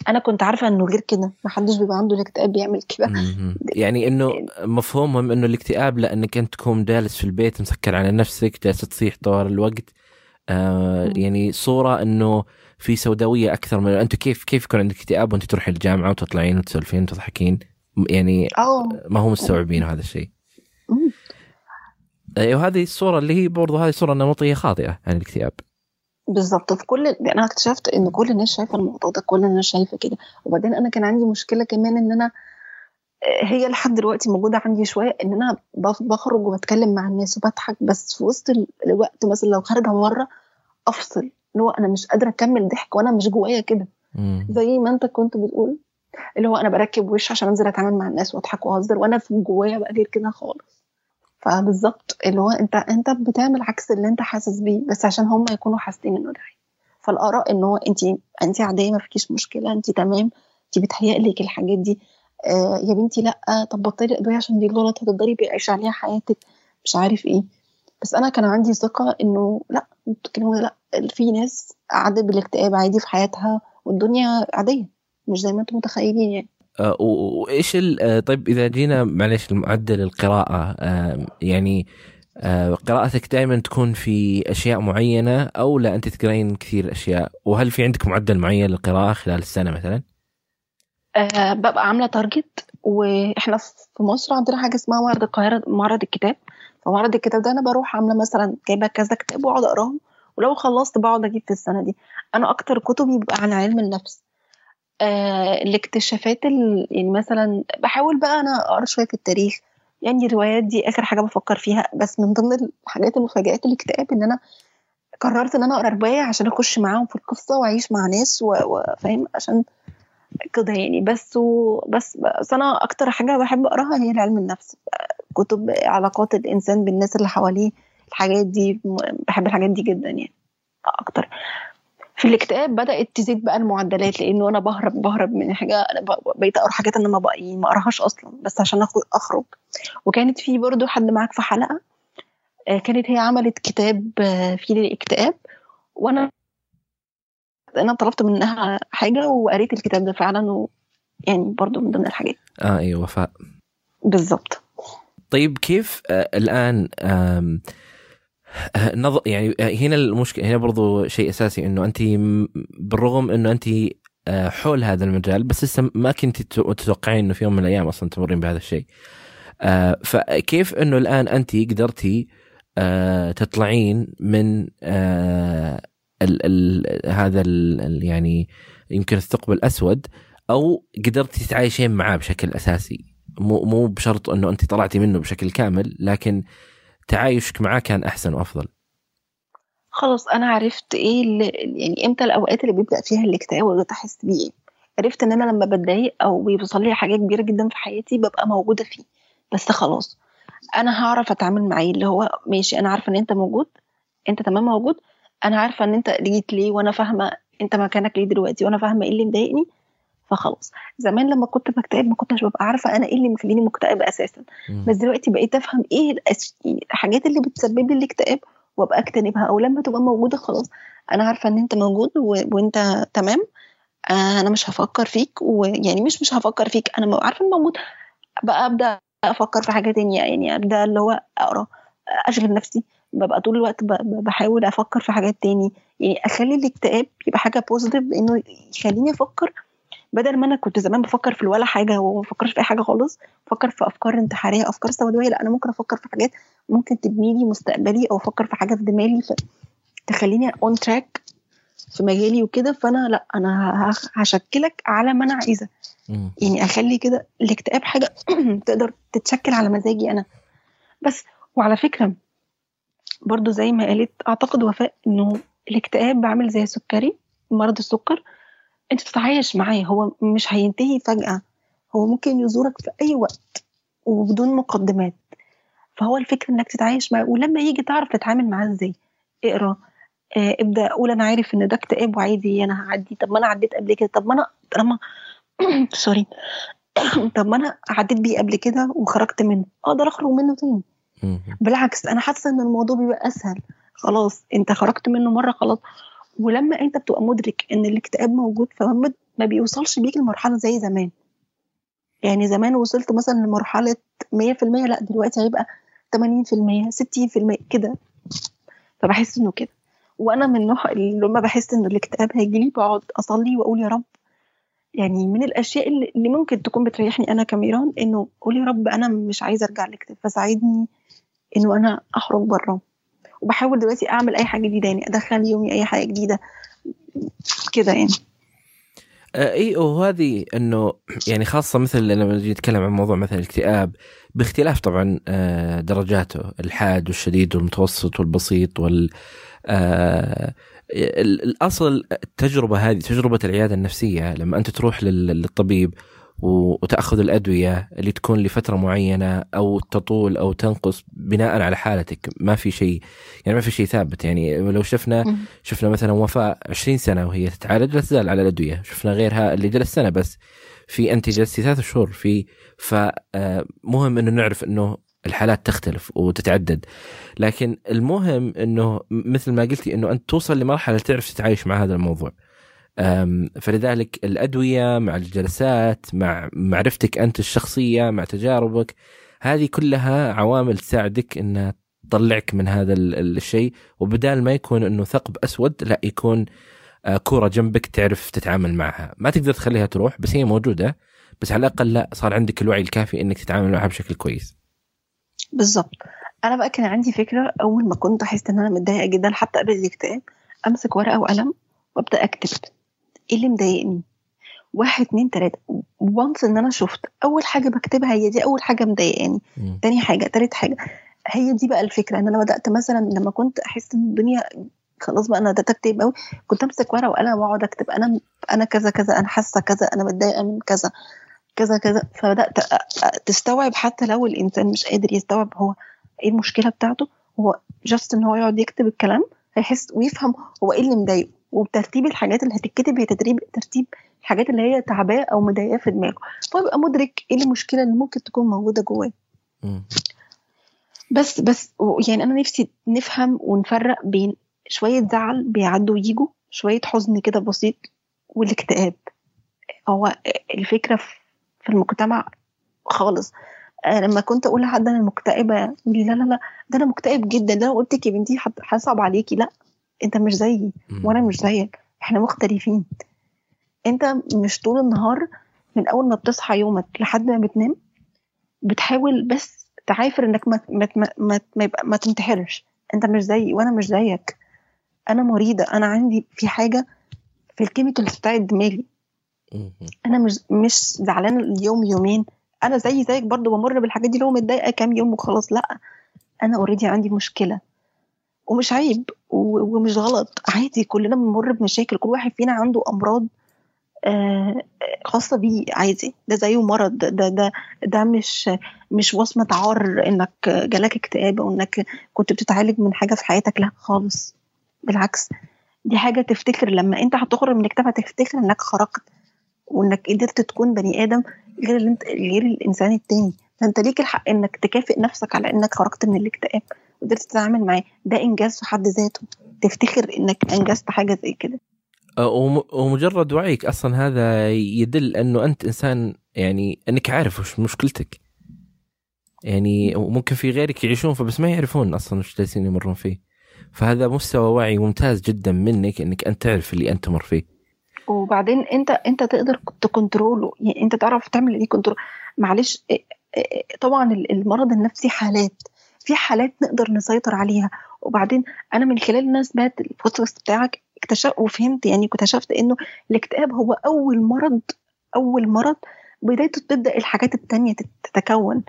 A: أنا كنت عارفة انه غير كده ما حدش بيبقى عنده الاكتئاب بيعمل كده.
B: يعني إنه مفهومهم إنه الاكتئاب لأنك أنت تكون جالس في البيت مسكر على نفسك جالس تصيح طوال الوقت. آه يعني صورة إنه في سوداوية أكثر من أنتم كيف كيف يكون عندك اكتئاب وأنت تروحي الجامعة وتطلعين وتسولفين وتضحكين؟ يعني أوه. ما هم مستوعبين هذا الشيء. أيوه هذه الصورة اللي هي برضه هذه صورة نمطية خاطئة عن الاكتئاب.
A: بالظبط في كل أنا اكتشفت إن كل الناس شايفة الموضوع ده كل الناس شايفة كده. وبعدين أنا كان عندي مشكلة كمان إن أنا هي لحد دلوقتي موجودة عندي شوية إن أنا بخرج وبتكلم مع الناس وبضحك بس في وسط الوقت مثلا لو خارجه مرة أفصل. اللي هو أنا مش قادرة أكمل ضحك وأنا مش جوايا كده. زي ما أنت كنت بتقول اللي هو أنا بركب وش عشان أنزل أتعامل مع الناس وأضحك وأهزر وأنا في جوايا بقى غير كده خالص. فبالظبط اللي هو أنت أنت بتعمل عكس اللي أنت حاسس بيه بس عشان هم يكونوا حاسين إنه ده فالآراء إن هو انت انت عادية ما فيكيش مشكلة انت تمام انت بتهيأ لك الحاجات دي. آه يا بنتي لأ طب بطلي أدوية عشان دي غلط هتقدري تعيشي عليها حياتك مش عارف إيه. بس أنا كان عندي ثقة إنه لأ بتتكلموا لا في ناس عدت بالاكتئاب عادي في حياتها والدنيا عادية مش زي ما أنتم متخيلين يعني.
B: آه، وإيش آه، طيب إذا جينا معلش المعدل القراءة يعني آه، قراءتك دائما تكون في أشياء معينة أو لا؟ أنت تقرين كثير أشياء وهل في عندك معدل معين للقراءة خلال السنة مثلا؟
A: أه ببقى عاملة تارجت وإحنا في مصر عندنا حاجة اسمها معرض القاهرة معرض الكتاب. فمعرض الكتاب ده أنا بروح عاملة مثلا جايبة كذا كتاب وأقعد اقراهم ولو خلصت بقعد أجيب في السنة دي. أنا أكتر كتبي بيبقى عن علم النفس. آه الاكتشافات ال... يعني مثلا بحاول بقى أنا أقرأ شوية في التاريخ. يعني الروايات دي آخر حاجة بفكر فيها. بس من ضمن الحاجات المفاجئات الاكتئاب إن أنا قررت إن أنا أقرأ رواية عشان أخش معاهم في القصة وأعيش مع ناس وفاهم عشان كده يعني. بس و... بس بس أنا أكتر حاجة بحب أقراها هي علم النفس. كتب علاقات الإنسان بالناس اللي حواليه. الحاجات دي بحب الحاجات دي جدا يعني أكتر. في الاكتئاب بدأت تزيد بقى المعدلات لأنه أنا بهرب بهرب من حاجة بقيت أقرأ حاجات أنا ما بق- يعني ما أقراهاش أصلا بس عشان أخرج. وكانت في برضو حد معاك في حلقة آه، كانت هي عملت كتاب آه، فيه الاكتئاب وأنا أنا طلبت منها حاجة وقريت الكتاب ده فعلا و يعني برضو من ضمن الحاجات.
B: آه أيوه وفاء
A: بالظبط.
B: طيب كيف آه الآن آه، نظ... يعني آه، هنا المشكلة هنا برضو شيء أساسي إنه انت بالرغم إنه انت حول هذا المجال بس لسه ما كنت تت- تتوقعين إنه في يوم من الأيام أصلا تمرين بهذا الشيء. فكيف إنه الآن انت قدرتي تطلعين من آه، ال ال هذا ال ال- يعني يمكن الثقب الأسود أو قدرتي تتعايشين معاه بشكل أساسي مو مو بشرط انه انت طلعتي منه بشكل كامل لكن تعايشك معاه كان أحسن وأفضل.
A: خلاص أنا عرفت إيه اللي يعني إمتى الأوقات اللي بيبدأ فيها الاكتئاب وبدات أحس بيه. عرفت إن أنا لما بتضايق أو بيوصل لي حاجة كبيرة جدا في حياتي ببقى موجودة فيه. بس خلاص أنا هعرف أتعامل معاه اللي هو ماشي أنا عارفة إن أنت موجود أنت تمام موجود أنا عارفة إن أنت جيت ليه وأنا فاهمة أنت مكانك ليه دلوقتي وأنا فاهمة إيه اللي مضايقني فخلاص. زمان لما كنت بكتئب ما كنتش ببقى عارفة أنا إيه اللي مخليني مكتئبة أساسا.
B: مم.
A: بس دلوقتي بقيت أفهم إيه الحاجات اللي بتسبب لي الاكتئاب وأبقى أجتنبها. أو لما تبقى موجودة خلاص. أنا عارفة إن أنت موجود و... وأنت تمام. آه أنا مش هفكر فيك ويعني مش مش هفكر فيك. أنا عارفة ان موجود بقى أبدأ أفكر في حاجة تانية. يعني أبدأ اللي هو أقرأ أشغل نفسي. ببقى طول الوقت بحاول أفكر في حاجات تاني. يعني أخلي الاكتئاب يبقى حاجة positive إنه يخليني أفكر بدل ما أنا كنت زمان بفكر في ولا حاجة وما بفكرش في أي حاجة خالص بفكر في أفكار انتحارية أفكار سوداويه لأ أنا ممكن أفكر في حاجات ممكن تبني لي مستقبلي أو أفكر في حاجة في دماغي تخليني on track في مجالي وكده فأنا لأ أنا هشكلك على ما أنا
B: عايزة.
A: يعني أخلي كده الاكتئاب حاجة تقدر تتشكل على مزاجي أنا بس وعلى فكرة برضو زي ما قالت أعتقد وفاء إنه الاكتئاب عامل زي السكري مرض السكر أنت تتعايش معاه هو مش هينتهي فجأة. هو ممكن يزورك في أي وقت وبدون مقدمات. فهو الفكرة إنك تتعايش معاه. ولما يجي تعرف تتعامل معاه إزاي؟ اقرأ. آه، ابدأ. قول أنا عارف إن ده اكتئاب وعادي أنا هعدي طب ما أنا عديت قبل كده. طب ما أنا طالما sorry. طب ما أنا عديت بيه قبل كده وخرجت منه. أقدر أخرج منه تاني. بالعكس أنا حاسة إن الموضوع بيبقى أسهل. خلاص أنت خرجت منه مرة خلاص. ولما انت بتبقى مدرك ان الاكتئاب موجود فما ما بيوصلش بيك لمرحلة زي زمان. يعني زمان وصلت مثلا لمرحلة 100% لا دلوقتي هيبقى 80% 60% كده. فبحس إنه كده. وأنا من النوع اللي لما بحس ان الاكتئاب هيجيلي بقعد أصلي وأقول يا رب. يعني من الأشياء اللي ممكن تكون بتريحني أنا كميران إنه قول يا رب أنا مش عايزة أرجع الاكتئاب فساعدني إنه أنا أخرج بره وبحاول دلوقتي أعمل أي حاجة جديدة يعني ادخل يومي أي حاجة جديدة. كده يعني.
B: آه، إي وهذه إنه يعني خاصة مثل لما نجي نتكلم عن موضوع مثلا الاكتئاب باختلاف طبعا آه، درجاته الحاد والشديد والمتوسط والبسيط وال آه، ال- الأصل التجربة هذه تجربة العيادة النفسية لما أنت تروح لل- للطبيب وتأخذ الأدوية اللي تكون لفترة معينة أو تطول أو تنقص بناء على حالتك. ما في شيء يعني ما في شيء ثابت. يعني لو شفنا. شفنا مثلا وفاء 20 سنة وهي تتعالج لا تزال على الأدوية. شفنا غيرها اللي جلس سنة بس. في انت جلستي ثلاث شهور. في فمهم إنه نعرف إنه الحالات تختلف وتتعدد. لكن المهم إنه مثل ما قلتي إنه أنت توصل لمرحلة تعرف تتعايش مع هذا الموضوع. فلذلك الأدوية مع الجلسات مع معرفتك أنت الشخصية مع تجاربك هذه كلها عوامل تساعدك انها تطلعك من هذا الشيء. وبدال ما يكون إنه ثقب أسود لا يكون آه، كورة جنبك تعرف تتعامل معها. ما تقدر تخليها تروح بس هي موجودة. بس على الأقل لا صار عندك الوعي الكافي إنك تتعامل معها بشكل كويس.
A: بالظبط أنا بقى كان عندي فكرة أول ما كنت أحس إن أنا متضايقة جدا حتى قبل الاكتئاب أمسك ورقة وقلم وأبدأ أكتب. إيه اللي مضايقني؟ واحد اتنين تلاتة. وانس إن أنا شفت أول حاجة بكتبها هي دي أول حاجة مضايقاني. تاني حاجة تالت حاجة هي دي بقى الفكرة. إن أنا بدأت مثلا لما كنت أحس إن الدنيا خلاص بقى أنا بدات اكتب قوي كنت أمسك ورقة وقلم وأقعد أكتب. أنا أنا كذا كذا أنا حاسة كذا أنا متضايقة من كذا كذا كذا. فبدأت تستوعب حتى لو الإنسان مش قادر يستوعب هو إيه المشكلة بتاعته. هو جاست إن هو يقعد يكتب الكلام هيحس ويفهم هو إيه اللي مضايقه. وبترتيب الحاجات اللي هتتكتب هي ترتيب ترتيب الحاجات اللي هي تعباه أو مضايقاه في دماغه. فيبقى مدرك إيه المشكلة اللي ممكن تكون موجودة جواه. بس بس يعني أنا نفسي نفهم ونفرق بين شوية زعل بيعدوا ويجوا شوية حزن كده بسيط والاكتئاب. هو الفكرة في المجتمع خالص. لما كنت أقول لحد أنا مكتئبة يقول لي لا لا لا ده أنا مكتئب جدا ده أنا قلت لك يا بنتي هصعب عليكي لا. انت مش زيي وأنا مش زيك. إحنا مختلفين. انت مش طول النهار من اول ما بتصحى يومك لحد ما بتنام بتحاول بس تعافر انك ما ما ما ما, ما, ما تنتحرش. انت مش زيي وأنا مش زيك. أنا مريضة. أنا عندي في حاجة في ال chemicals بتاعت دماغي. أنا مش مش زعلانة اليوم يومين. أنا زي زيك برضو بمر بالحاجات دي لو متضايقة كام يوم وخلاص. لا. أنا already عندي مشكلة. ومش عيب ومش غلط. عادي كلنا بنمر بمشاكل. كل واحد فينا عنده أمراض آه، خاصة بيه. عادي. ده زيه مرض. ده ده ده مش مش وصمة عار إنك جالك اكتئاب أو إنك كنت بتتعالج من حاجة في حياتك. لا خالص. بالعكس. دي حاجة تفتكر. لما أنت هتخرج من الاكتئاب هتفتكر إنك خرجت وإنك قدرت تكون بني آدم غير انت غير الإنسان التاني. فأنت ليك الحق إنك تكافئ نفسك على إنك خرجت من الاكتئاب. وقدرت تتعامل معاه. ده إنجاز في حد ذاته. تفتخر إنك أنجزت حاجة زي كده؟
B: أه، ومجرد وعيك أصلا هذا يدل أنه أنت إنسان يعني أنك عارف وش مشكلتك. يعني ممكن في غيرك يعيشون فبس ما يعرفون أصلا وش جالسين يمرون فيه. فهذا مستوى وعي ممتاز جدا منك إنك أنت تعرف اللي أنت تمر فيه.
A: وبعدين أنت أنت تقدر تكنتروله يعني أنت تعرف تعمل إيه كنترول معلش طبعا المرض النفسي حالات. في حالات نقدر نسيطر عليها. وبعدين أنا من خلال الناس بات البودكاست بتاعك اكتشفت وفهمت يعني اكتشفت إنه الاكتئاب هو أول مرض أول مرض بدايته تبدأ الحاجات التانية تتكون.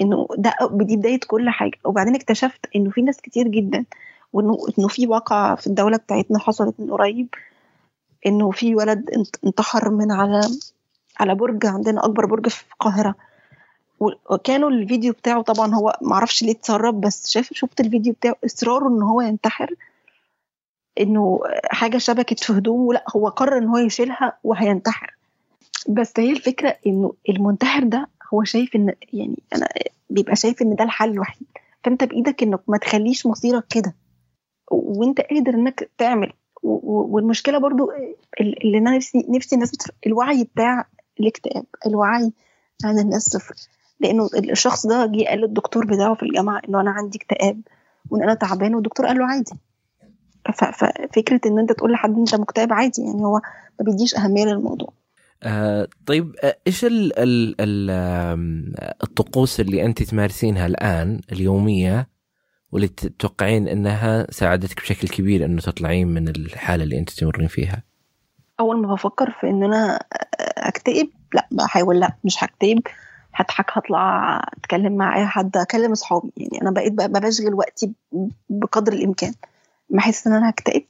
A: إنه ده دي بداية كل حاجة. وبعدين اكتشفت إنه في ناس كتير جدا وانه إنه في واقعة في الدولة بتاعتنا حصلت من قريب إنه في ولد انتحر من على على برج عندنا أكبر برج في القاهرة. وكانوا الفيديو بتاعه طبعا هو معرفش ليه اتسرب بس شاف شفت الفيديو بتاعه إصراره إن هو ينتحر إنه حاجة شبكت في هدومه لا هو قرر إن هو يشيلها وهينتحر. بس هي الفكرة إنه المنتحر ده هو شايف إن يعني أنا بيبقى شايف إن ده الحل الوحيد. فأنت بإيدك إنك ما تخليش مصيرك كده. وأنت قادر إنك تعمل. والمشكلة برضو اللي أنا نفسي نفسي الناس الوعي بتاع الاكتئاب الوعي عن الناس صفر لأنه الشخص ده جه قال للدكتور بتاعه في الجامعة إنه أنا عندي اكتئاب وإن أنا تعبان والدكتور قال له عادي. ففكره إن أنت تقول لحد أنت مكتئب عادي يعني هو ما بيديش أهمية للموضوع.
B: آه طيب آه إيش ال ال ال الطقوس اللي أنت تمارسينها الآن اليومية واللي تتوقعين إنها ساعدتك بشكل كبير إنه تطلعين من الحالة اللي أنت تمرين فيها؟
A: أول ما بفكر في إن أنا أكتئب لأ بحاول لأ مش هكتئب. هضحك هطلع أتكلم مع أي حد أكلم أصحابي. يعني أنا بقيت بقى بشغل وقتي بقدر الإمكان. ما احس إن أنا هكتئب.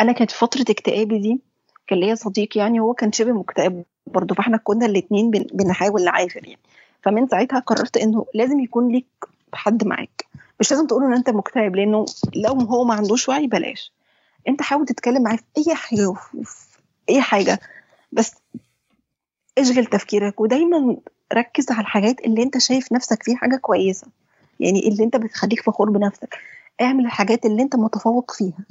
A: أنا كانت فترة اكتئابي دي كان ليا صديق يعني هو كان شبه مكتئب برضه فإحنا كنا الاثنين بنحاول نعافر يعني. فمن ساعتها قررت إنه لازم يكون ليك حد معاك. مش لازم تقول إن أنت مكتئب لأنه لو هو ما عندوش وعي بلاش. أنت حاول تتكلم معاه في أي حاجة في أي حاجة. بس اشغل تفكيرك. ودايما ركز على الحاجات اللي انت شايف نفسك فيه حاجة كويسة. يعني اللي انت بتخليك فخور بنفسك. اعمل الحاجات اللي انت متفوق فيها.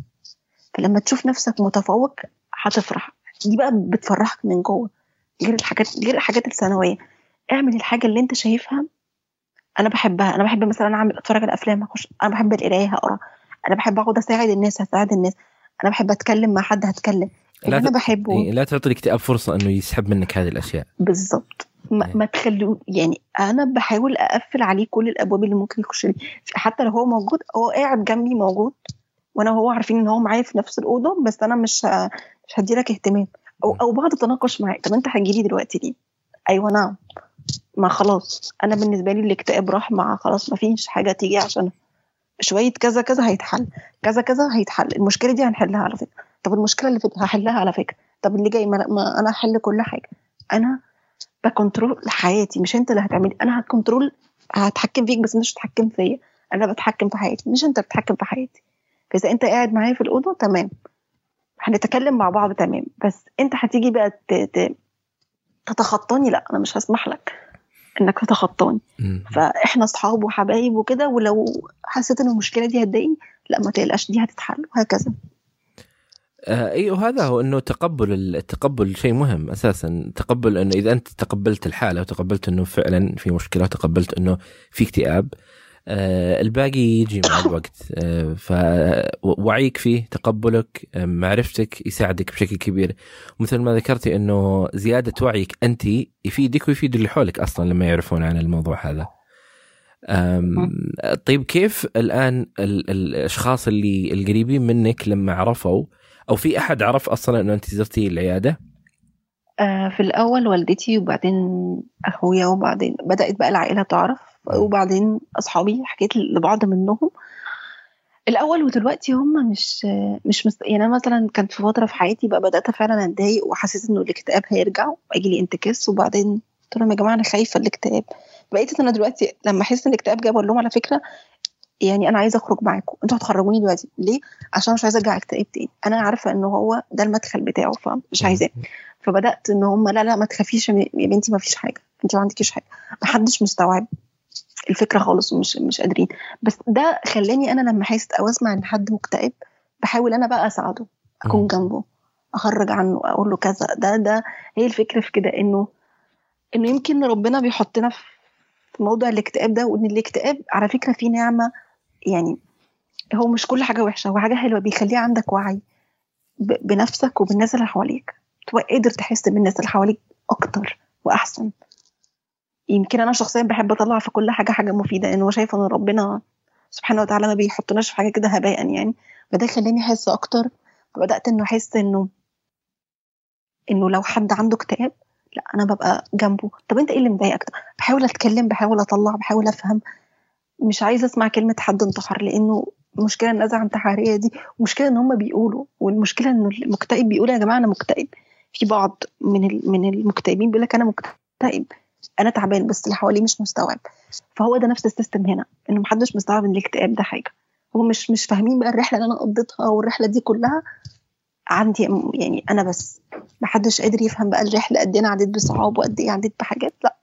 A: فلما تشوف نفسك متفوق هتفرح. دي بقى بتفرحك من جوه. غير الحاجات غير الحاجات الثانوية. اعمل الحاجة اللي انت شايفها أنا بحبها. أنا بحب مثلا اعمل اتفرج على افلام اخش أنا بحب القراية هقرا. أنا بحب اقعد اساعد الناس هساعد الناس. أنا بحب اتكلم مع حد هتكلم. اللي أنا بحبه.
B: إيه، لا تعطي الاكتئاب فرصة إنه يسحب منك هذه الأشياء.
A: بالظبط ما,
B: إيه.
A: ما تخلو يعني أنا بحاول أقفل عليه كل الأبواب اللي ممكن يخش لي. حتى لو هو موجود هو قاعد جنبي موجود وأنا وهو عارفين إن هو معايا في نفس الأوضة بس أنا مش مش هدي لك اهتمام. أو أو بقعد اتناقش معاه طب أنت هتجي لي دلوقتي ليه؟ أيوه نعم. ما خلاص. أنا بالنسبة لي الاكتئاب راح مع خلاص ما فيش حاجة تيجي عشان شوية كذا كذا هيتحل. كذا كذا هيتحل. المشكلة دي هنحلها على فكرة. طب المشكلة اللي فاتت هحلها على فكرة. طب اللي جاي ما, ما أنا هحل كل حاجة. أنا ب control حياتي مش أنت اللي هتعملي. أنا ه control هتحكم فيك بس انت مش هتتحكم فيا. أنا بتحكم في حياتي مش أنت بتتحكم في حياتي. فإذا أنت قاعد معايا في الأوضة تمام. هنتكلم مع بعض تمام. بس أنت هتيجي بقى تتخطاني. لا أنا مش هسمح لك إنك تتخطاني. فإحنا أصحاب وحبايب وكده ولو حسيت إن المشكلة دي هتضايقني لا ما تقلقش دي هتتحل وهكذا.
B: إي وهذا هو إنه تقبل التقبل شيء مهم أساسا. تقبل إنه إذا أنت تقبلت الحالة وتقبلت إنه فعلا في مشكلة وتقبلت إنه في اكتئاب آه الباقي يجي مع الوقت. آه فوعيك فيه تقبلك آه معرفتك يساعدك بشكل كبير. مثل ما ذكرتي إنه زيادة وعيك أنت يفيدك ويفيد اللي حولك أصلا لما يعرفون عن الموضوع هذا. طيب كيف الآن الأشخاص اللي القريبين منك لما عرفوا أو في أحد عرف أصلا انه أنت زرتي العيادة؟
A: آه في الأول والدتي وبعدين أخويا وبعدين بدأت بقى العائلة تعرف وبعدين أصحابي حكيت لبعض منهم. الأول ودلوقتي هم مش مش مست... يعني أنا مثلا كانت في فترة في حياتي بقى بدأت فعلا أتضايق وحسيت إنه الاكتئاب هيرجع ويجي لي انتكاس وبعدين قلت لهم يا جماعة أنا خايفة الاكتئاب. بقيت أنا دلوقتي لما أحس إن الاكتئاب جاي بقول لهم على فكرة يعني أنا عايزة أخرج معاكم. أنتوا هتخرجوني دلوقتي. ليه؟ عشان مش عايزة أرجع اكتئاب تاني. أنا عارفة إن هو ده المدخل بتاعه فمش عايزاه. فبدأت إن هم لا لا ما تخافيش يا بنتي ما فيش حاجة. انت ما عندكيش حاجة. ما حدش مستوعب الفكرة خالص ومش مش قادرين. بس ده خلاني أنا لما احس أو أسمع إن حد مكتئب بحاول أنا بقى أساعده. أكون جنبه. أخرج عنه أقول له كذا. ده ده هي الفكرة في كده إنه إنه يمكن ربنا بيحطنا في موضوع الاكتئاب ده وإن الاكتئاب على فكرة فيه نعمة يعني هو مش كل حاجة وحشة هو حاجة حلوة بيخليه عندك وعي بنفسك وبالناس اللي حواليك. تبقى قادر تحس بالناس اللي حواليك أكتر وأحسن. يمكن أنا شخصيا بحب أطلع في كل حاجة حاجة مفيدة لأن هو شايف إن ربنا سبحانه وتعالى ما بيحطناش في حاجة كده هباء يعني. فده خلاني أحس أكتر. فبدأت إنه أحس إنه إنه لو حد عنده اكتئاب لأ أنا ببقى جنبه. طب أنت إيه اللي مضايقك؟ بحاول أتكلم بحاول أطلع بحاول أفهم. مش عايزة أسمع كلمة حد انتحر لأنه المشكلة النزعه انتحاريه دي ومشكلة إن هم بيقولوا والمشكلة إنه المكتئب بيقول يا جماعة أنا مكتئب. في بعض من من المكتئبين بيقول لك أنا مكتئب أنا تعبان بس اللي حواليه مش مستوعب. فهو ده نفس السيستم هنا إنه محدش مستوعب إن الاكتئاب ده حاجة. هو مش مش فاهمين بقى الرحلة اللي أنا قضيتها والرحلة دي كلها. عندي يعني أنا بس محدش قادر يفهم بقى الرحلة قد إيه أنا عديت بصعاب وقد إيه عديت بحاجات لأ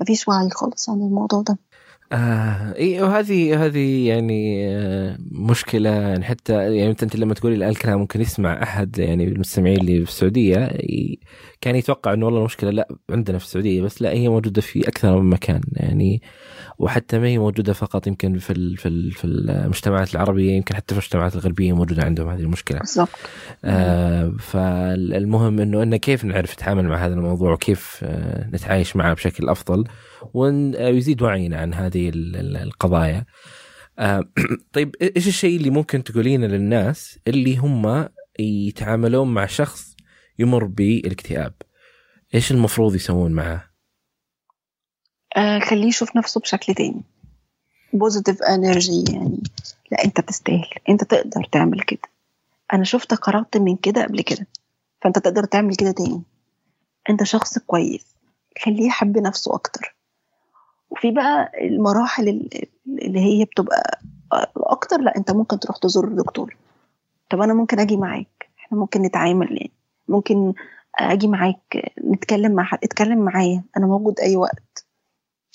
A: مفيش وعي خالص عن الموضوع ده.
B: آه وهذه هذه يعني آه مشكلة. يعني حتى يعني أنت لما تقولي الكلام ممكن يسمع أحد يعني المستمعين اللي في السعودية كان يتوقع إنه والله المشكلة لا عندنا في السعودية بس لا هي موجودة في أكثر من مكان يعني وحتى ما هي موجودة فقط يمكن في ال في ال في المجتمعات العربية يمكن حتى في المجتمعات الغربية موجودة عندهم هذه المشكلة.
A: بالضبط.
B: آه فالمهم إنه إن كيف نعرف نتعامل مع هذا الموضوع وكيف آه نتعايش معه بشكل أفضل ويزيد وعينا عن هذه القضايا. آه طيب إيش الشيء اللي ممكن تقولينه للناس اللي هم يتعاملون مع شخص يمر بالاكتئاب؟ إيش المفروض يسوون معه؟
A: آه خليه يشوف نفسه بشكل تاني. positive energy يعني. لا أنت تستاهل. أنت تقدر تعمل كده. أنا شفتك قربت من كده قبل كده. فأنت تقدر تعمل كده تاني. أنت شخص كويس. خليه يحب نفسه أكتر. وفي بقى المراحل اللي هي بتبقى أكتر. لا أنت ممكن تروح تزور الدكتور. طب أنا ممكن أجي معاك. إحنا ممكن نتعامل يعني. ممكن أجي معاك نتكلم مع حد اتكلم معايا أنا موجود أي وقت.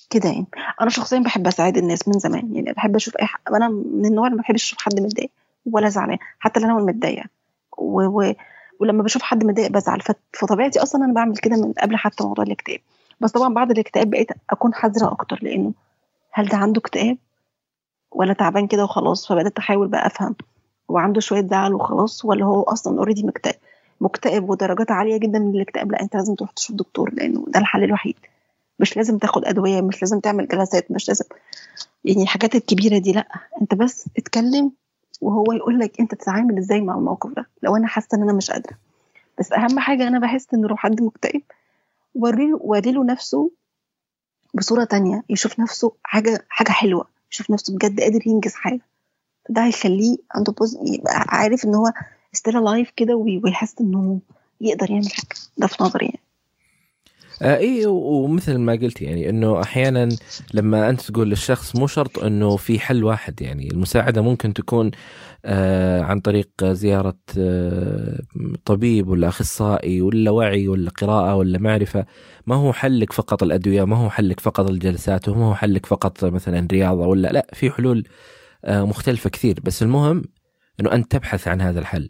A: كده يعني. أنا شخصيا بحب أساعد الناس من زمان يعني بحب أشوف أي حد أنا من النوع اللي ما بحبش أشوف حد متضايق ولا زعلان حتى لو أنا متضايقة. و... و... ولما بشوف حد متضايق بزعل. فطبيعتي أصلا أنا بعمل كده من قبل حتى موضوع الاكتئاب. بس طبعا بعد الاكتئاب بقيت أكون حذرة أكتر لأنه هل ده عنده اكتئاب ولا تعبان كده وخلاص؟ فبدأت أحاول بقى أفهم. هو عنده شوية زعل وخلاص ولا هو أصلا اوريدي مكتئب؟ مكتئب ودرجات عالية جدا من الاكتئاب لا أنت لازم تروح تشوف دكتور لأنه ده الحل الوحيد. مش لازم تاخد أدوية مش لازم تعمل جلسات مش لازم. يعني الحاجات الكبيرة دي لأ. أنت بس اتكلم وهو يقول لك أنت تتعامل إزاي مع الموقف ده. لو أنا حاسة إن أنا مش قادرة. بس أهم حاجة أنا بحس إن لو حد مكتئب وريله وريله نفسه بصورة تانية يشوف نفسه حاجة حاجة حلوة يشوف نفسه بجد قادر ينجز حاجة. ده هيخليه عنده boost يبقى عارف إن هو still alive كده ويحس إنه يقدر يعمل حاجة؟ ده في نظري يعني.
B: آه اي ومثل ما قلت يعني إنه أحيانا لما أنت تقول للشخص مو شرط إنه في حل واحد يعني المساعدة ممكن تكون آه عن طريق زيارة آه طبيب ولا أخصائي ولا وعي ولا قراءة ولا معرفة. ما هو حلك فقط الأدوية ما هو حلك فقط الجلسات وما هو حلك فقط مثلا رياضة ولا لا في حلول آه مختلفة كثير. بس المهم إنه انت تبحث عن هذا الحل.